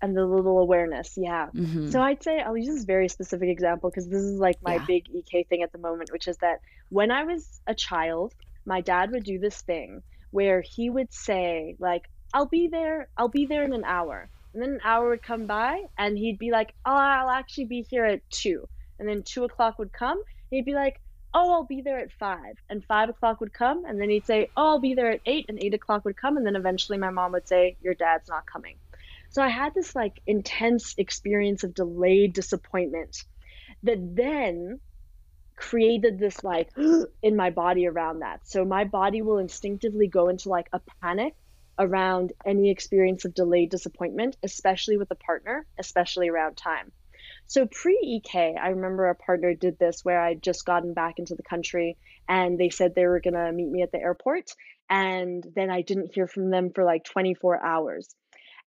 and the little awareness yeah mm-hmm. so i'd say i'll use this very specific example because this is like my yeah. big ek thing at the moment which is that when i was a child my dad would do this thing where he would say like I'll be there. I'll be there in an hour. And then an hour would come by and he'd be like, Oh, I'll actually be here at two. And then two o'clock would come and he'd be like, Oh, I'll be there at five. And five o'clock would come and then he'd say, Oh, I'll be there at eight. And eight o'clock would come. And then eventually my mom would say, Your dad's not coming. So I had this like intense experience of delayed disappointment that then created this like [GASPS] in my body around that. So my body will instinctively go into like a panic around any experience of delayed disappointment, especially with a partner, especially around time. So pre EK, I remember a partner did this where I'd just gotten back into the country and they said they were going to meet me at the airport. And then I didn't hear from them for like 24 hours.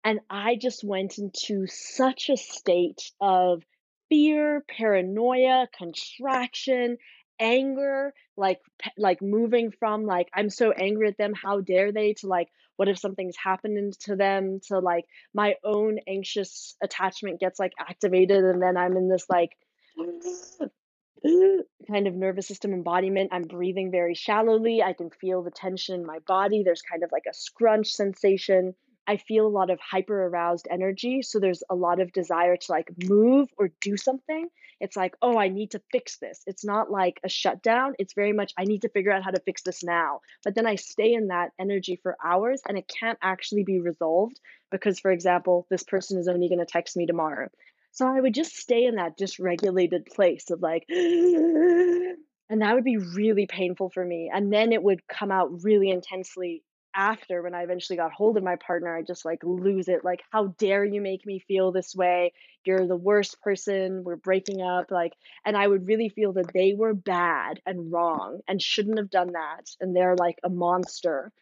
And I just went into such a state of fear, paranoia, contraction, anger, like like moving from like I'm so angry at them, how dare they to like what if something's happening to them to like my own anxious attachment gets like activated and then I'm in this like [SIGHS] kind of nervous system embodiment. I'm breathing very shallowly. I can feel the tension in my body. There's kind of like a scrunch sensation. I feel a lot of hyper aroused energy. So there's a lot of desire to like move or do something. It's like, oh, I need to fix this. It's not like a shutdown. It's very much, I need to figure out how to fix this now. But then I stay in that energy for hours and it can't actually be resolved because, for example, this person is only going to text me tomorrow. So I would just stay in that dysregulated place of like, [GASPS] and that would be really painful for me. And then it would come out really intensely after when I eventually got hold of my partner, I just like lose it. Like, how dare you make me feel this way? You're the worst person. We're breaking up. Like, and I would really feel that they were bad and wrong and shouldn't have done that. And they're like a monster.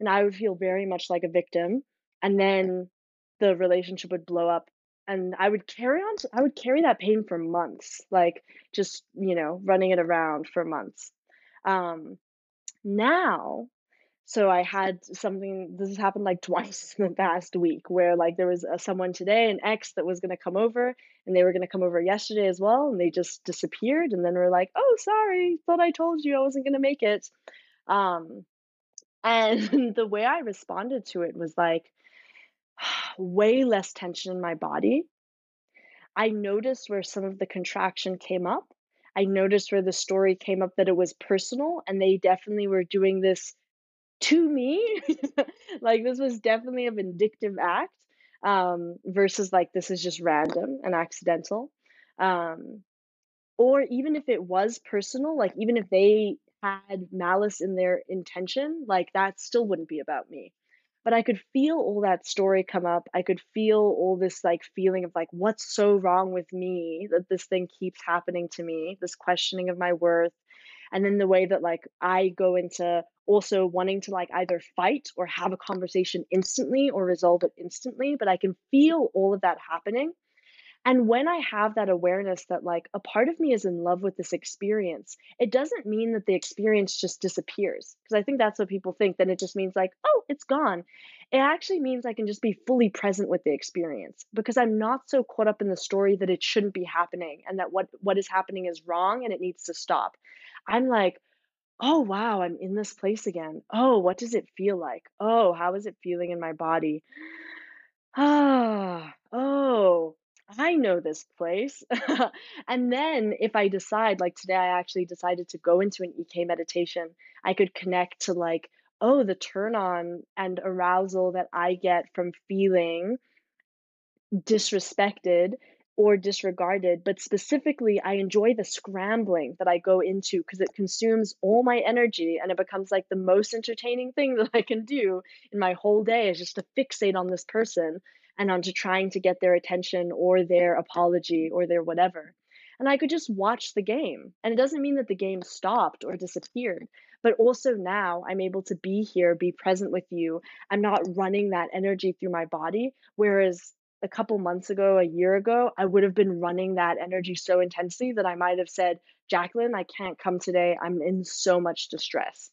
And I would feel very much like a victim. And then the relationship would blow up. And I would carry on, to, I would carry that pain for months, like just, you know, running it around for months. Um, now so I had something, this has happened like [LAUGHS] twice in the past week where like there was a, someone today, an ex that was going to come over and they were going to come over yesterday as well. And they just disappeared. And then we're like, oh, sorry, thought I told you I wasn't going to make it. Um, and [LAUGHS] the way I responded to it was like [SIGHS] way less tension in my body. I noticed where some of the contraction came up. I noticed where the story came up that it was personal and they definitely were doing this to me [LAUGHS] like this was definitely a vindictive act um, versus like this is just random and accidental um, or even if it was personal like even if they had malice in their intention like that still wouldn't be about me. But i could feel all that story come up i could feel all this like feeling of like what's so wrong with me that this thing keeps happening to me this questioning of my worth and then the way that like i go into also wanting to like either fight or have a conversation instantly or resolve it instantly but i can feel all of that happening and when I have that awareness that, like, a part of me is in love with this experience, it doesn't mean that the experience just disappears. Because I think that's what people think. Then it just means, like, oh, it's gone. It actually means I can just be fully present with the experience because I'm not so caught up in the story that it shouldn't be happening and that what, what is happening is wrong and it needs to stop. I'm like, oh, wow, I'm in this place again. Oh, what does it feel like? Oh, how is it feeling in my body? Ah, [SIGHS] oh, I know this place. [LAUGHS] and then if I decide, like today, I actually decided to go into an EK meditation, I could connect to like, oh, the turn on and arousal that I get from feeling disrespected or disregarded, but specifically, I enjoy the scrambling that I go into because it consumes all my energy and it becomes like the most entertaining thing [LAUGHS] that I can do in my whole day is just to fixate on this person and onto trying to get their attention or their apology or their whatever. And I could just watch the game. And it doesn't mean that the game stopped or disappeared, but also now I'm able to be here, be present with you. I'm not running that energy through my body. Whereas a couple months ago, a year ago, I would have been running that energy so intensely that I might have said, Jaclyn, I can't come today. I'm in so much distress.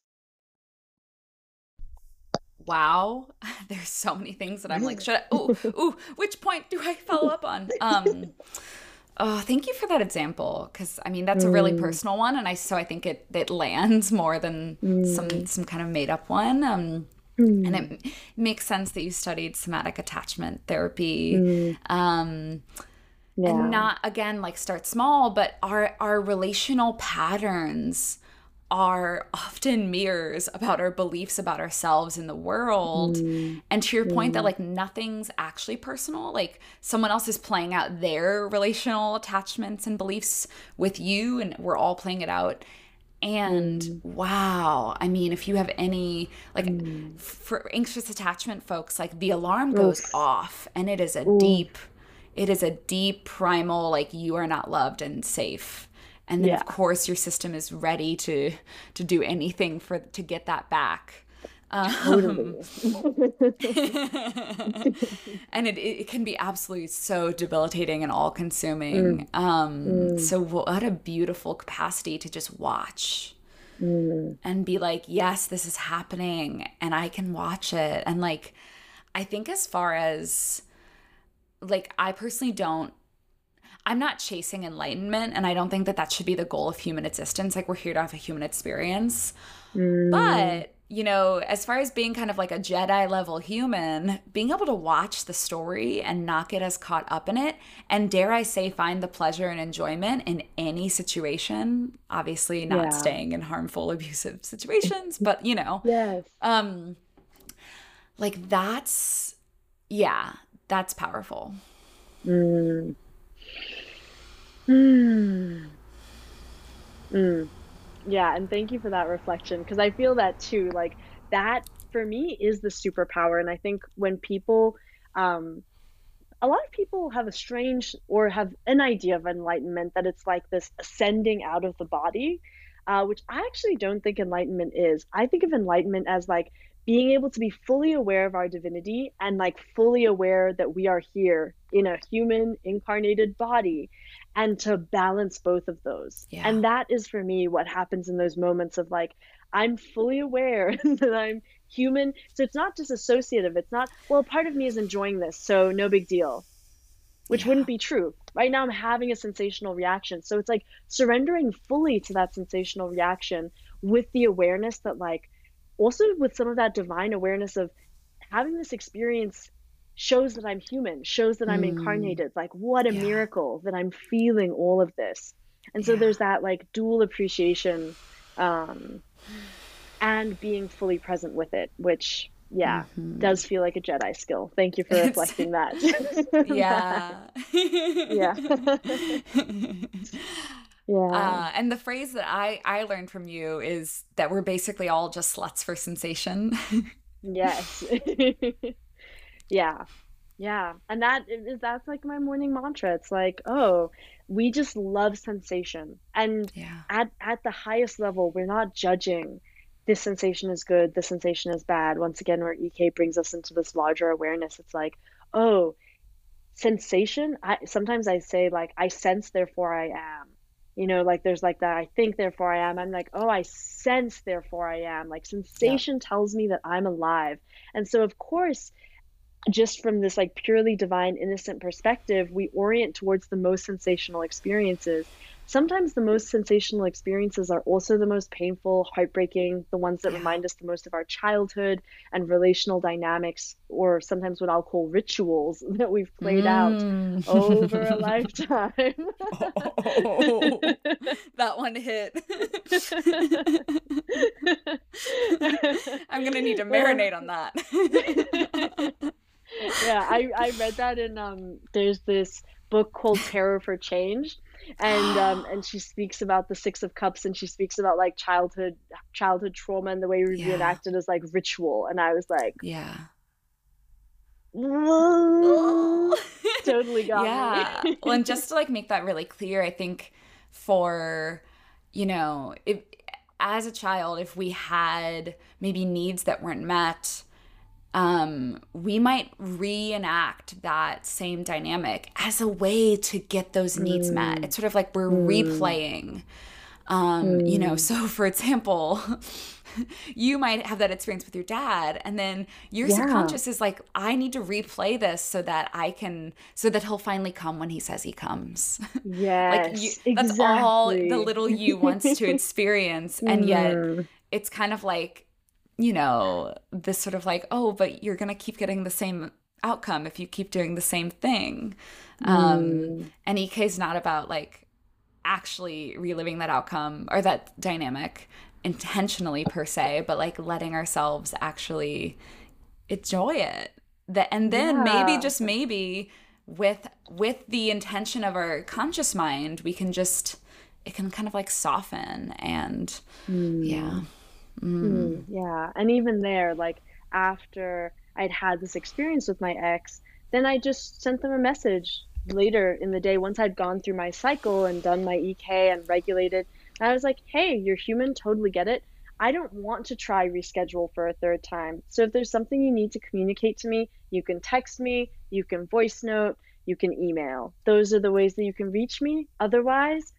Wow, [LAUGHS] there's so many things that I'm like, should I, ooh, [LAUGHS] ooh, which point do I follow up on? Um, [LAUGHS] oh, thank you for that example because I mean that's a really mm. personal one, and I so I think it it lands more than mm. some some kind of made up one. Um, Mm. And it makes sense that you studied somatic attachment therapy. Mm. Um, yeah. And not again like start small, but our our relational patterns are often mirrors about our beliefs about ourselves in the world. Mm. And to your point that like nothing's actually personal, like someone else is playing out their relational attachments and beliefs with you and we're all playing it out and mm. wow, I mean, if you have any, like mm. for anxious attachment folks, like the alarm goes Oof. off and it is a Ooh. deep, it is a deep primal, like you are not loved and safe. And then yeah. of course your system is ready to to do anything for to get that back. Um, [LAUGHS] and it, it can be absolutely so debilitating and all consuming. Mm. Um, mm. So, what a beautiful capacity to just watch mm. and be like, yes, this is happening and I can watch it. And like, I think as far as like, I personally don't I'm not chasing enlightenment, and I don't think that that should be the goal of human existence. Like, we're here to have a human experience. Mm. But you know, as far as being kind of like a Jedi level human, being able to watch the story and not get as caught up in it, and dare I say, find the pleasure and enjoyment in any situation. Obviously, not yeah. staying in harmful, [LAUGHS] abusive situations, but you know, yes, um, like that's yeah, that's powerful. Mm. Mm. Mm yeah and thank you for that reflection because i feel that too like that for me is the superpower and i think when people um a lot of people have a strange or have an idea of enlightenment that it's like this ascending out of the body uh, which i actually don't think enlightenment is. I think of enlightenment as like being able to be fully aware of our divinity and like fully aware that we are here in a human incarnated body and to balance both of those. Yeah. And that is for me what happens in those moments of like, I'm fully aware [LAUGHS] that I'm human. So it's not disassociative. It's not, well, part of me is enjoying this, so no big deal, which yeah. wouldn't be true. Right now, I'm having a sensational reaction. So it's like surrendering fully to that sensational reaction with the awareness that, like, also with some of that divine awareness of having this experience shows that I'm human, shows that I'm mm. incarnated. Like, what a yeah. miracle that I'm feeling all of this. And so yeah. there's that like dual appreciation um, and being fully present with it, which, yeah, mm-hmm. does feel like a Jedi skill. Thank you for reflecting that. [LAUGHS] yeah. [LAUGHS] yeah. [LAUGHS] Yeah. Uh, and the phrase that I, I learned from you is that we're basically all just sluts for sensation. yes. Yeah. Yeah. And that is that's like my morning mantra. It's like, oh, we just love sensation. And yeah. at at the highest level, we're not judging this sensation is good, this sensation is bad. Once again, where EK brings us into this larger awareness, it's like, oh, sensation. I sometimes I say like I sense, therefore I am. You know, like there's like that I think, therefore I am. I'm like, oh, I sense, therefore I am. Like sensation yeah. tells me that I'm alive. And so of course just from this like purely divine innocent perspective we orient towards the most sensational experiences sometimes the most sensational experiences are also the most painful heartbreaking the ones that yeah. remind us the most of our childhood and relational dynamics or sometimes what i'll call rituals [LAUGHS] that we've played mm. out over a [LAUGHS] lifetime oh, [LAUGHS] that one hit i'm gonna need to marinate on that yeah, I, I read that in um there's this book called Tarot for Change and um and she speaks about the six of cups and she speaks about like childhood childhood trauma and the way we yeah. reenact it as like ritual and I was like yeah. [LAUGHS] Totally got yeah. Well and just to like make that really clear I think for you know if as a child if we had maybe needs that weren't met um, we might reenact that same dynamic as a way to get those needs mm. met. It's sort of like we're mm. replaying. Um, mm. You know, mm. so [LAUGHS] for example, [LAUGHS] you might have that experience with your dad, and then your yeah. subconscious is like, I need to replay this so that I can, so that he'll finally come when he says he comes. Yes, [LAUGHS] like you, that's exactly. all the little you wants to experience, and yet mm. it's kind of like you know, this sort of like, oh, but you're going to keep getting the same outcome if you keep doing the same thing. Um, mm. And EK is not about like actually reliving that outcome or that dynamic intentionally per se, but like letting ourselves actually enjoy it. That and then yeah. maybe just maybe with with the intention of our conscious mind, we can just it can kind of like soften and mm. yeah. Mm. Mm, yeah. And even there, like after I'd had this experience with my ex, then I just sent them a message later in the day once I'd gone through my cycle and done my EK and regulated. And I was like, hey, you're human, totally get it. I don't want to try reschedule for a third time. So if there's something you need to communicate to me, you can text me, you can voice note, you can email. Those are the ways that you can reach me. Otherwise,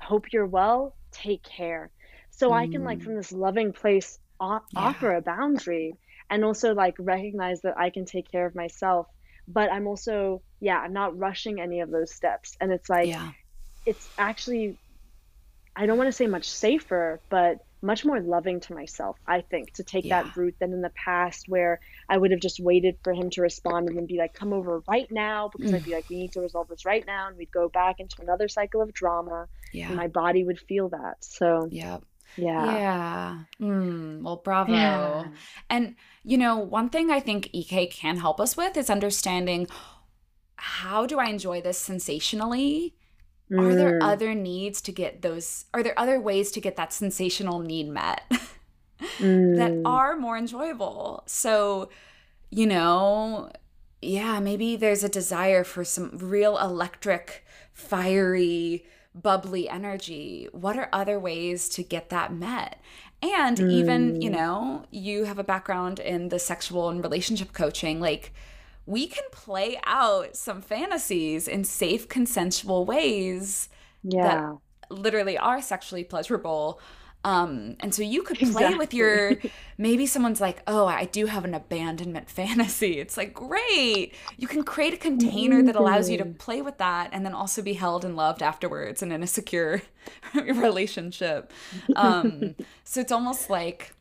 hope you're well, take care. So mm. I can like mm. from this loving place o- yeah. offer a boundary and also like recognize that I can take care of myself but I'm also yeah, I'm not rushing any of those steps. And it's like yeah. it's actually I don't want to say much safer, but much more loving to myself, I think, to take yeah. that route than in the past where I would have just waited for him to respond and then be like, come over right now because mm. I'd be like, we need to resolve this right now. And we'd go back into another cycle of drama. Yeah. And my body would feel that. So, yeah. Yeah. Yeah. Mm, well, bravo. Yeah. And, you know, one thing I think EK can help us with is understanding how do I enjoy this sensationally? Mm. Are there mm. other needs to get those? Are there other ways to get that sensational need met [LAUGHS] mm. that are more enjoyable? So, you know, yeah, maybe there's a desire for some real electric, fiery, bubbly energy what are other ways to get that met and mm. even you mm. know you have a background in the sexual and relationship coaching like we can play out some fantasies in safe consensual ways yeah. that literally are sexually pleasurable um, and so you could play exactly. with your [LAUGHS] maybe someone's like, oh, I do have an abandonment [LAUGHS] fantasy. It's like great. You can create a container that allows you to play with that and then also be held and loved afterwards and in a secure [LAUGHS] relationship. Um, so it's almost like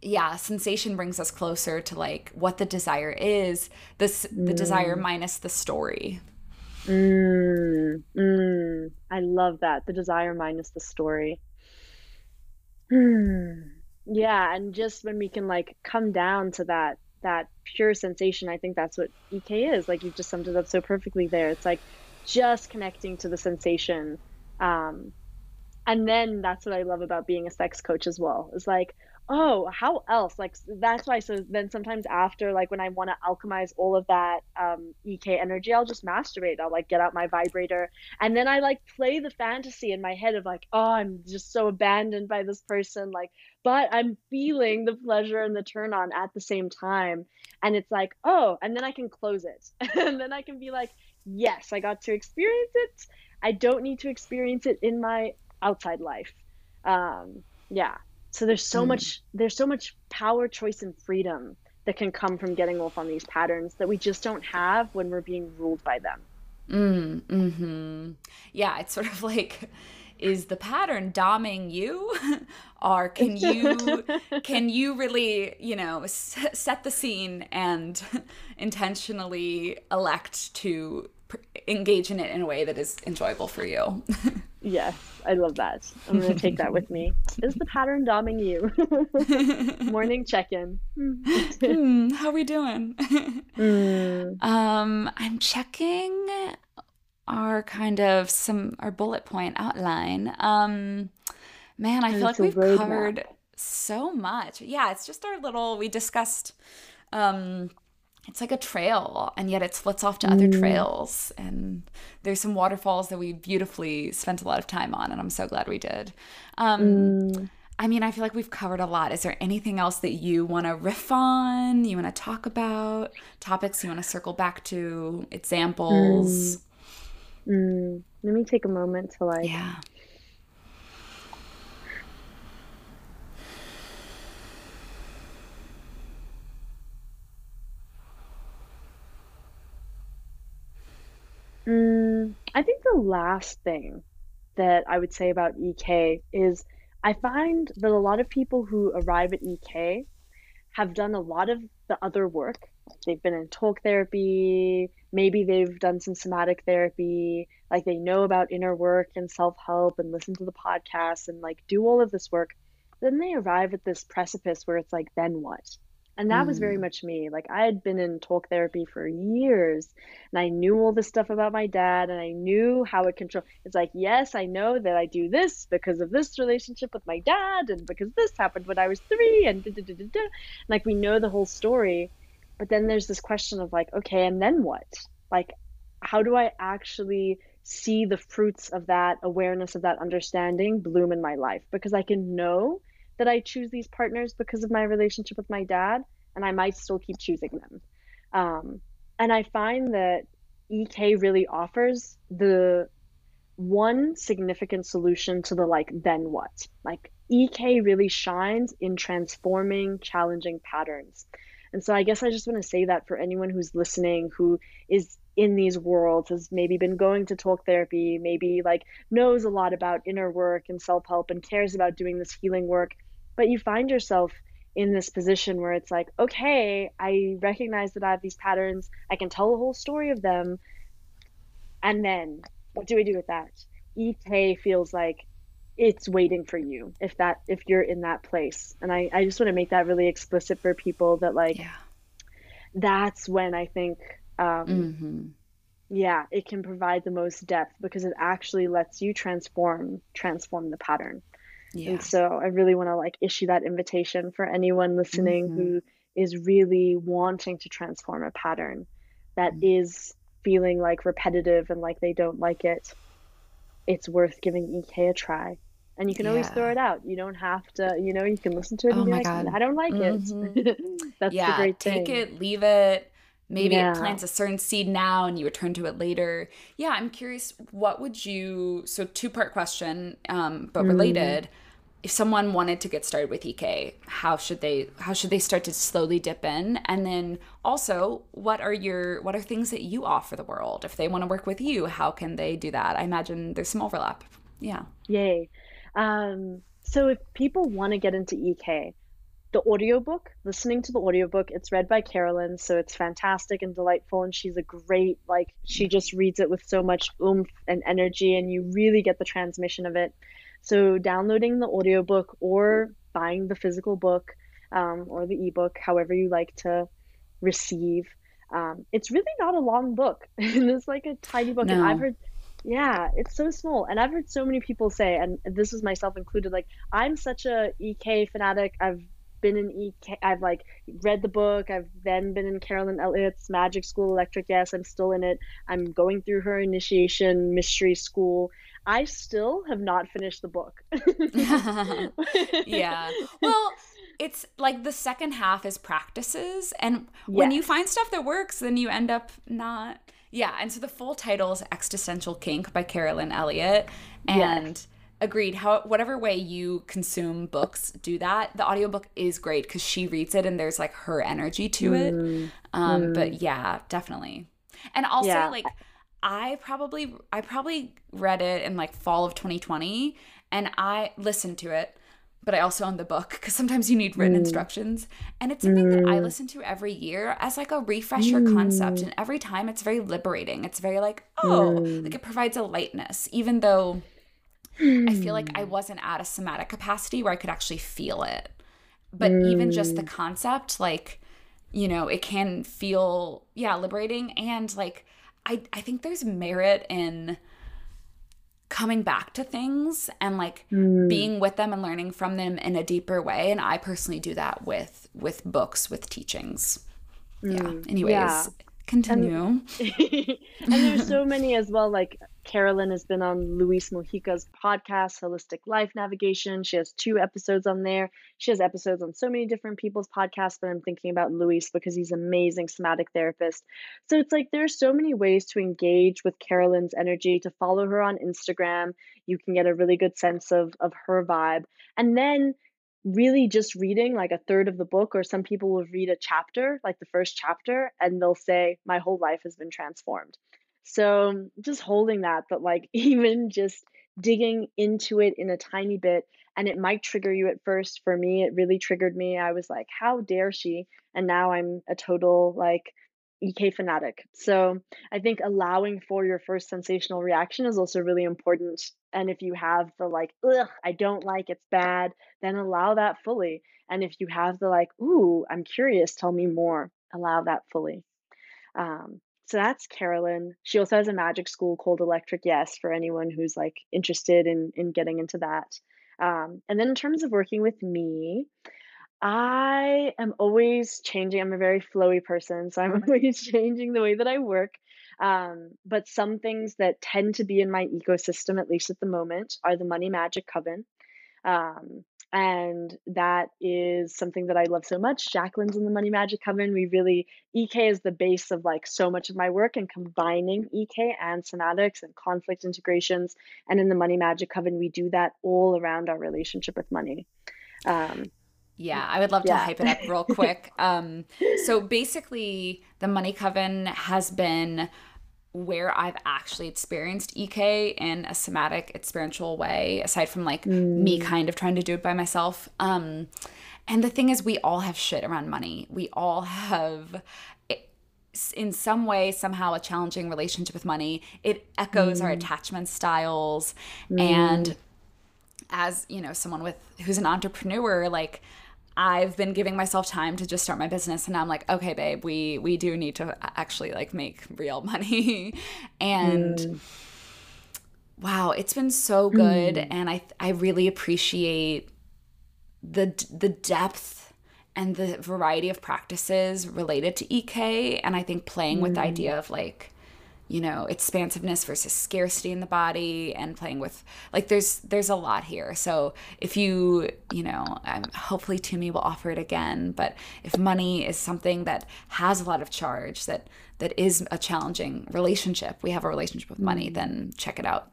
yeah, sensation brings us closer to like what the desire is, this mm. the desire mm. minus the story. Mm, mm, I love that. The desire minus the story. Hmm. Yeah, and just when we can like come down to that that pure sensation, I think that's what EK is. Like you've just summed it up so perfectly there. It's like just connecting to the sensation. Um, and then that's what I love about being a sex coach as well. It's like, oh how else? Like that's why so then sometimes after like when i want to alchemize all of that um ek energy i'll just masturbate i'll like get out my vibrator and then i like play the fantasy in my head of like oh i'm just so abandoned by this person like but i'm feeling the pleasure and the turn on at the same time and it's like oh and then i can close it [LAUGHS] and then i can be like yes i got to experience it. I don't need to experience it in my outside life. Um yeah so there's so mm. much there's so much power, choice, and freedom that can come from getting off on these patterns that we just don't have when we're being ruled by them. Mm, hmm Yeah, it's sort of [LAUGHS] like is the pattern doming you [LAUGHS] or can you [LAUGHS] can you really you know set the scene and intentionally elect to engage in it in a way that is enjoyable for you [LAUGHS] Yes, I love that. I'm going to take that with me. Is the pattern doming you? [LAUGHS] Morning check-in. mm, how are we doing? mm. Um, I'm checking our kind of some our bullet point outline. Um, man, I and feel like we've covered map. so much. Yeah, it's just our little. We discussed. Um, it's like a trail and yet it splits off to mm. other trails. And there's some waterfalls that we beautifully spent a lot of time on and i'm so glad we did. Um, mm. i mean i feel like we've covered a lot. Is there anything else that you want to riff on you want to talk about? Topics you want to circle back to? Examples? Mm. let me take a moment to like yeah Mm, I think the last thing that I would say about EK is I find that a lot of people who arrive at EK have done a lot of the other work. They've been in talk therapy, maybe they've done some somatic therapy, like they know about inner work and self help and listen to the podcast and like do all of this work. Then they arrive at this precipice where it's like, then what? And that was very Mm. much me. Like I had been in talk therapy for years and I knew all this stuff about my dad and I knew how it control it's like, yes, I know that I do this because of this relationship with my dad and because this happened when I was three and da, da, da, da, da. like we know the whole story. But then there's this question of like, okay, and then what? Like, how do I actually see the fruits of that awareness of that understanding bloom in my life? Because I can know that I choose these partners because of my relationship with my dad, and I might still keep choosing them. Um, and I find that EK really offers the one significant solution to the like, then what? Like, EK really shines in transforming challenging patterns. And so I guess I just want to say that for anyone who's listening who is in these worlds, has maybe been going to talk therapy, maybe like knows a lot about inner work and self help and cares about doing this healing work, but you find yourself in this position where it's like, okay, I recognize that I have these patterns, I can tell the whole story of them, and then what do we do with that? EK feels like it's waiting for you if that if you're in that place. And I, I just want to make that really explicit for people that like Yeah. that's when I think um hmm yeah, it can provide the most depth because it actually lets you transform transform the pattern. And so I really want to like issue that invitation for anyone listening hmm who is really wanting to transform a pattern that Mm. is feeling like repetitive and like they don't like it. It's worth giving EK a try. And you can always throw it out. You don't have to, you know, you can listen to it Oh and be like, God. I don't like it. hmm [LAUGHS] That's the Yeah. great Take it, leave it. Maybe it plants a certain seed now and you return to it later. Yeah, I'm curious, what would you, so two part question, um, but Mm. related. If someone wanted to get started with EK, how should they how should they start to slowly dip in? And then also, what are your what are things that you offer the world? If they want to work with you, how can they do that? I imagine there's some overlap. Yeah. Yay. Um, so if people want to get into EK, the audiobook, listening to the audiobook, it's read by Carolyn, so it's fantastic and delightful, and she's a great, like, she just reads it with so much oomph and energy, and you really get the transmission of it. So downloading the audiobook or buying the physical book, um, or the ebook, however you like to receive. Um, it's really not a long book. [LAUGHS] It's like a tiny book, and I've heard yeah, it's so small. And I've heard so many people say, and this is myself included, like, I'm such a EK fanatic. I've been in EK, I've like read the book. I've then been in Carolyn Elliott's Magic School Electric. Yes, I'm still in it. I'm going through her initiation mystery school. I still have not finished the book. [LAUGHS] Yeah. Well, [LAUGHS] it's like the second half is practices. And when you find stuff that works, then you end up not. Yeah. And so the full title is Existential Kink by Carolyn Elliott. And Yes. Agreed, how whatever way you consume books, do that. The audiobook is great because she reads it and there's like her energy to it. Mm, Um, mm, but yeah, definitely. And I'll yeah. like I probably I probably read it in like fall of 2020 and I listened to it, but I also own the book because sometimes you need written Mm, instructions. And it's something that I mm, listen to every year as like a refresher concept. mm, And every time it's very liberating. It's very like, oh, like it provides a lightness, even though I feel like I mm, wasn't at a somatic capacity where I could actually feel it. But even just the mm, concept, like, you know, it can feel, yeah, liberating. And like, I, I think there's merit in coming back to things and like mm. being with them and learning from them in a deeper way. And I personally do that with with books, with teachings. Yeah. Mm, yeah. Anyways, And continue. [LAUGHS] and there's so [LAUGHS] many as well. Like Carolyn has been on Luis Mojica's podcast, Holistic Life Navigation. She has two episodes on there. She has episodes on so many different people's podcasts, but I'm thinking about Luis because he's an amazing somatic therapist. So it's like there's so many ways to engage with Carolyn's energy, to follow her on Instagram. You can get a really good sense of of her vibe. And then really just reading like a third of the book, or some people will read a chapter, like the first chapter, and they'll say, My whole life has been transformed. So just holding that, but like [LAUGHS] even just digging into it in a tiny bit. and it might trigger you at first. For me, it really triggered me. I was like, how dare she? And now I'm a total like EK fanatic. So I think allowing for your first sensational reaction is also really important. And if you have the like, ugh, I don't like, it's bad, then allow that fully. And if you have the like, ooh, I'm curious, tell me more, allow that fully. Um, so that's Carolyn. She also has a magic school called Electric Yes for anyone who's like interested in in getting into that. Um, and then in terms of working with me, I am always changing. I'm a very flowy person, so I'm [LAUGHS] always changing the way that I work. Um, but some things that tend to be in my ecosystem, at least at the moment, are the Money Magic Coven. Um, and that is something that I love so much. Jaclyn's in the Money Magic Coven. We really, EK is the base of like so much of my work and combining EK and somatics and conflict integrations. And in the Money Magic Coven, we do that all around our relationship with money. Um, yeah, I would love to yeah. hype it up real quick. [LAUGHS] um, so basically, the Money Coven has been where I've actually experienced EK in a somatic experiential way, aside from like mm. me kind of trying to do it by myself. Um, and the thing is, we all have shit around money. We all have in some way somehow a challenging relationship with money it echoes mm. our attachment styles mm. and as you know someone with who's an entrepreneur like I've been giving myself time to just start my business and I'm like, okay, babe, we we do need to actually like make real [LAUGHS] money. and mm. wow, it's been so good mm. and I I really appreciate the the depth and the variety of practices related to EK and I think playing mm. with the idea mm. of like you know expansiveness versus scarcity in the body and playing with like there's there's a lot here so if you you know um, hopefully Tumi will offer it again but if money is something that has a lot of charge that that is a challenging relationship we have a relationship with money mm. then check it out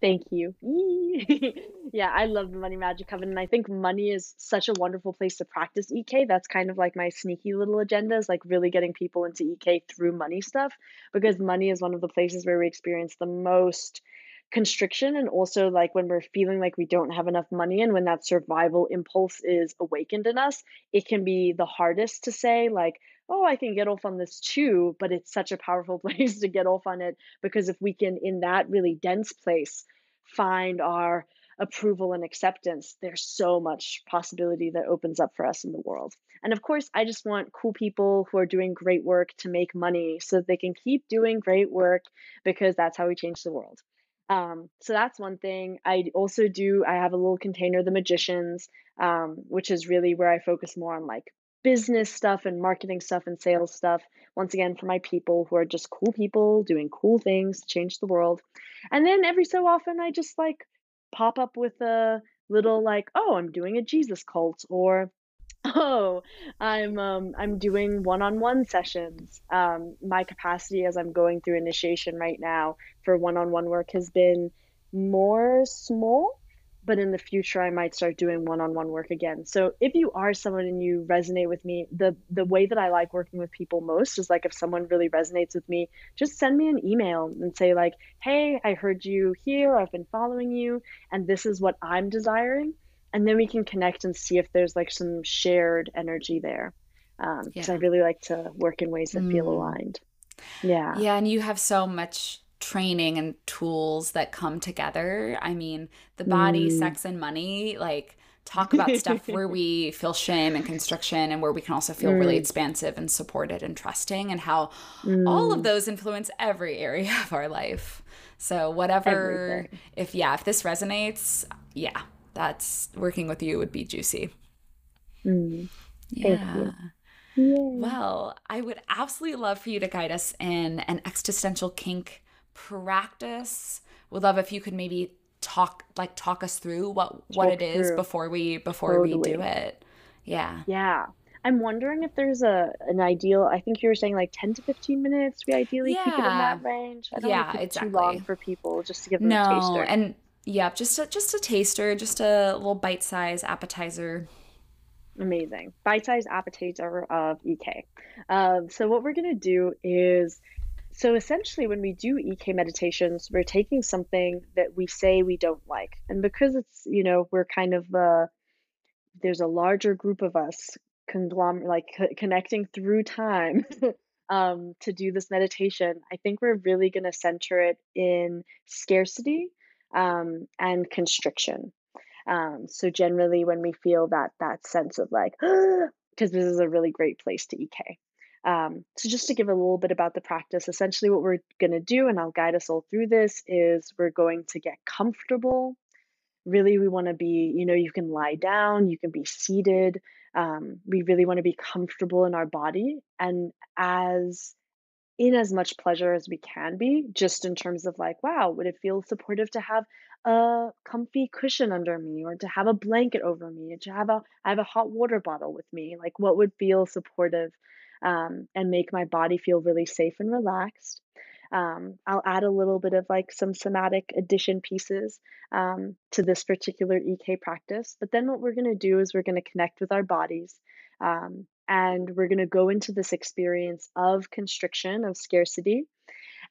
Thank you. [LAUGHS] yeah, I love the Money Magic Coven. And I think money is such a wonderful place to practice EK. That's kind of like my sneaky little agenda is like really getting people into EK through money stuff because money is one of the places where we experience the most constriction and also like when we're feeling like we don't have enough money and when that survival impulse is awakened in us it can be the hardest to say like oh i can get off on this too but it's such a powerful [LAUGHS] place to get off on it because if we can in that really dense place find our approval and acceptance there's so much possibility that opens up for us in the world. And of course i just want cool people who are doing great work to make money so that they can keep doing great work because that's how we change the world um, so that's one thing. I also do, I have a little container, The Magicians, um, which is really where I focus more on like business stuff and marketing stuff and sales stuff. Once again, for my people who are just cool people doing cool things, to change the world. And then every so often, I just like pop up with a little like, oh, I'm doing a Jesus cult or [LAUGHS] Oh, I'm um I'm doing one-on-one sessions. Um, my capacity as I'm going through initiation right now for one-on-one work has been more small, but in the future I might start doing one-on-one work again. So if you are someone and you resonate with me, the the way that I like working with people most is like if someone really resonates with me, just send me an email and say like, "Hey, I heard you here. I've been following you, and this is what I'm desiring." and then we can connect and see if there's like some shared energy there because um, yeah. i really like to work in ways that mm. feel aligned yeah yeah and you have so much training and tools that come together i mean the body mm. sex and money like talk about stuff where [LAUGHS] we feel shame and constriction and where we can also feel mm. really expansive and supported and trusting and how all of mm. those influence every area [LAUGHS] of our life so whatever Everything. if yeah if this resonates yeah that's working with you would be juicy. Mm, yeah. Well, I would absolutely love for you to guide us in an existential kink practice. Would love if you could maybe talk like talk us through what what talk it is through. before we before totally. we do it. Yeah. Yeah. I'm wondering if there's a an ideal. I think you were saying like 10 to 15 minutes. We ideally yeah. keep it in that range. I don't yeah, want exactly. too long for people just to give them no, a taster. and yeah, just a, just a taster, just a little bite size appetizer. Amazing. Bite size appetizer of EK. Um, so, what we're going to do is so essentially, when we do EK meditations, we're taking something that we say we don't like. And because it's, you know, we're kind of uh, there's a larger group of us conglomerate like co- connecting through time [LAUGHS] um, to do this meditation i think we're really going to center it in scarcity um, and constriction um, so generally when we feel that that sense of like [GASPS] because this is a really great place to ek um, so just to give a little bit about the practice essentially what we're going to do and i'll guide us all through this is we're going to get comfortable. Really we want to be you know you can lie down you can be seated. Um, we really want to be comfortable in our body and as in as much pleasure as we can be just in terms of like wow would it feel supportive to have a comfy cushion under me or to have a blanket over me to have a i have a hot water bottle with me? Like what would feel supportive um, and make my body feel really safe and relaxed um, I'll add a little bit of like some somatic addition pieces um, to this particular EK practice. But then what we're going to do is we're going to connect with our bodies um, and we're going to go into this experience of constriction, of scarcity.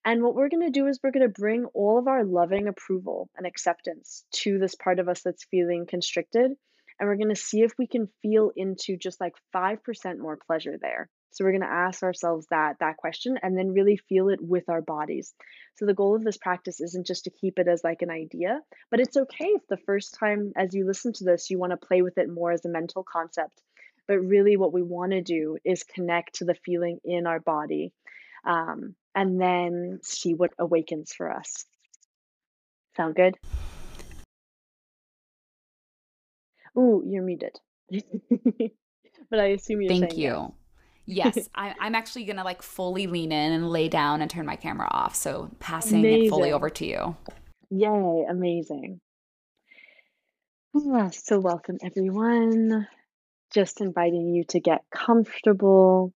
And what we're going to do is we're going to bring all of our loving approval and acceptance to this part of us that's feeling constricted. And we're going to see if we can feel into just like 5% more pleasure there. So we're going to ask ourselves that that question and then really feel it with our bodies. So the goal of this practice isn't just to keep it as like an idea, but it's okay if the first time as you listen to this you want to play with it more as a mental concept. But really what we want to do is connect to the feeling in our body. Um, and then see what awakens for us. Sound good? Ooh, you're muted. [LAUGHS] but I assume you're Thank you. Yes, [LAUGHS] I, I'm actually gonna like fully lean in and lay down and turn my camera off. So passing it fully over to you. Yay, amazing. Ah, so welcome everyone. Just inviting you to get comfortable,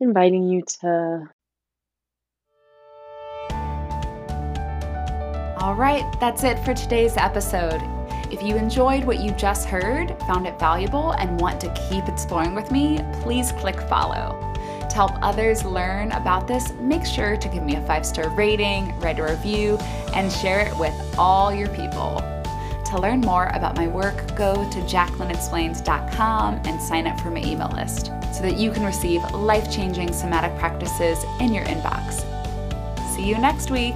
inviting you to All right, that's it for today's episode. If you enjoyed what you just heard, found it valuable, and want to keep exploring with me, please click follow. To help others learn about this, make sure to give me a five star rating, write a review, and share it with all your people. To learn more about my work, go to jaclynexplores.com and sign up for my email list so that you can receive life changing somatic practices in your inbox. See you next week.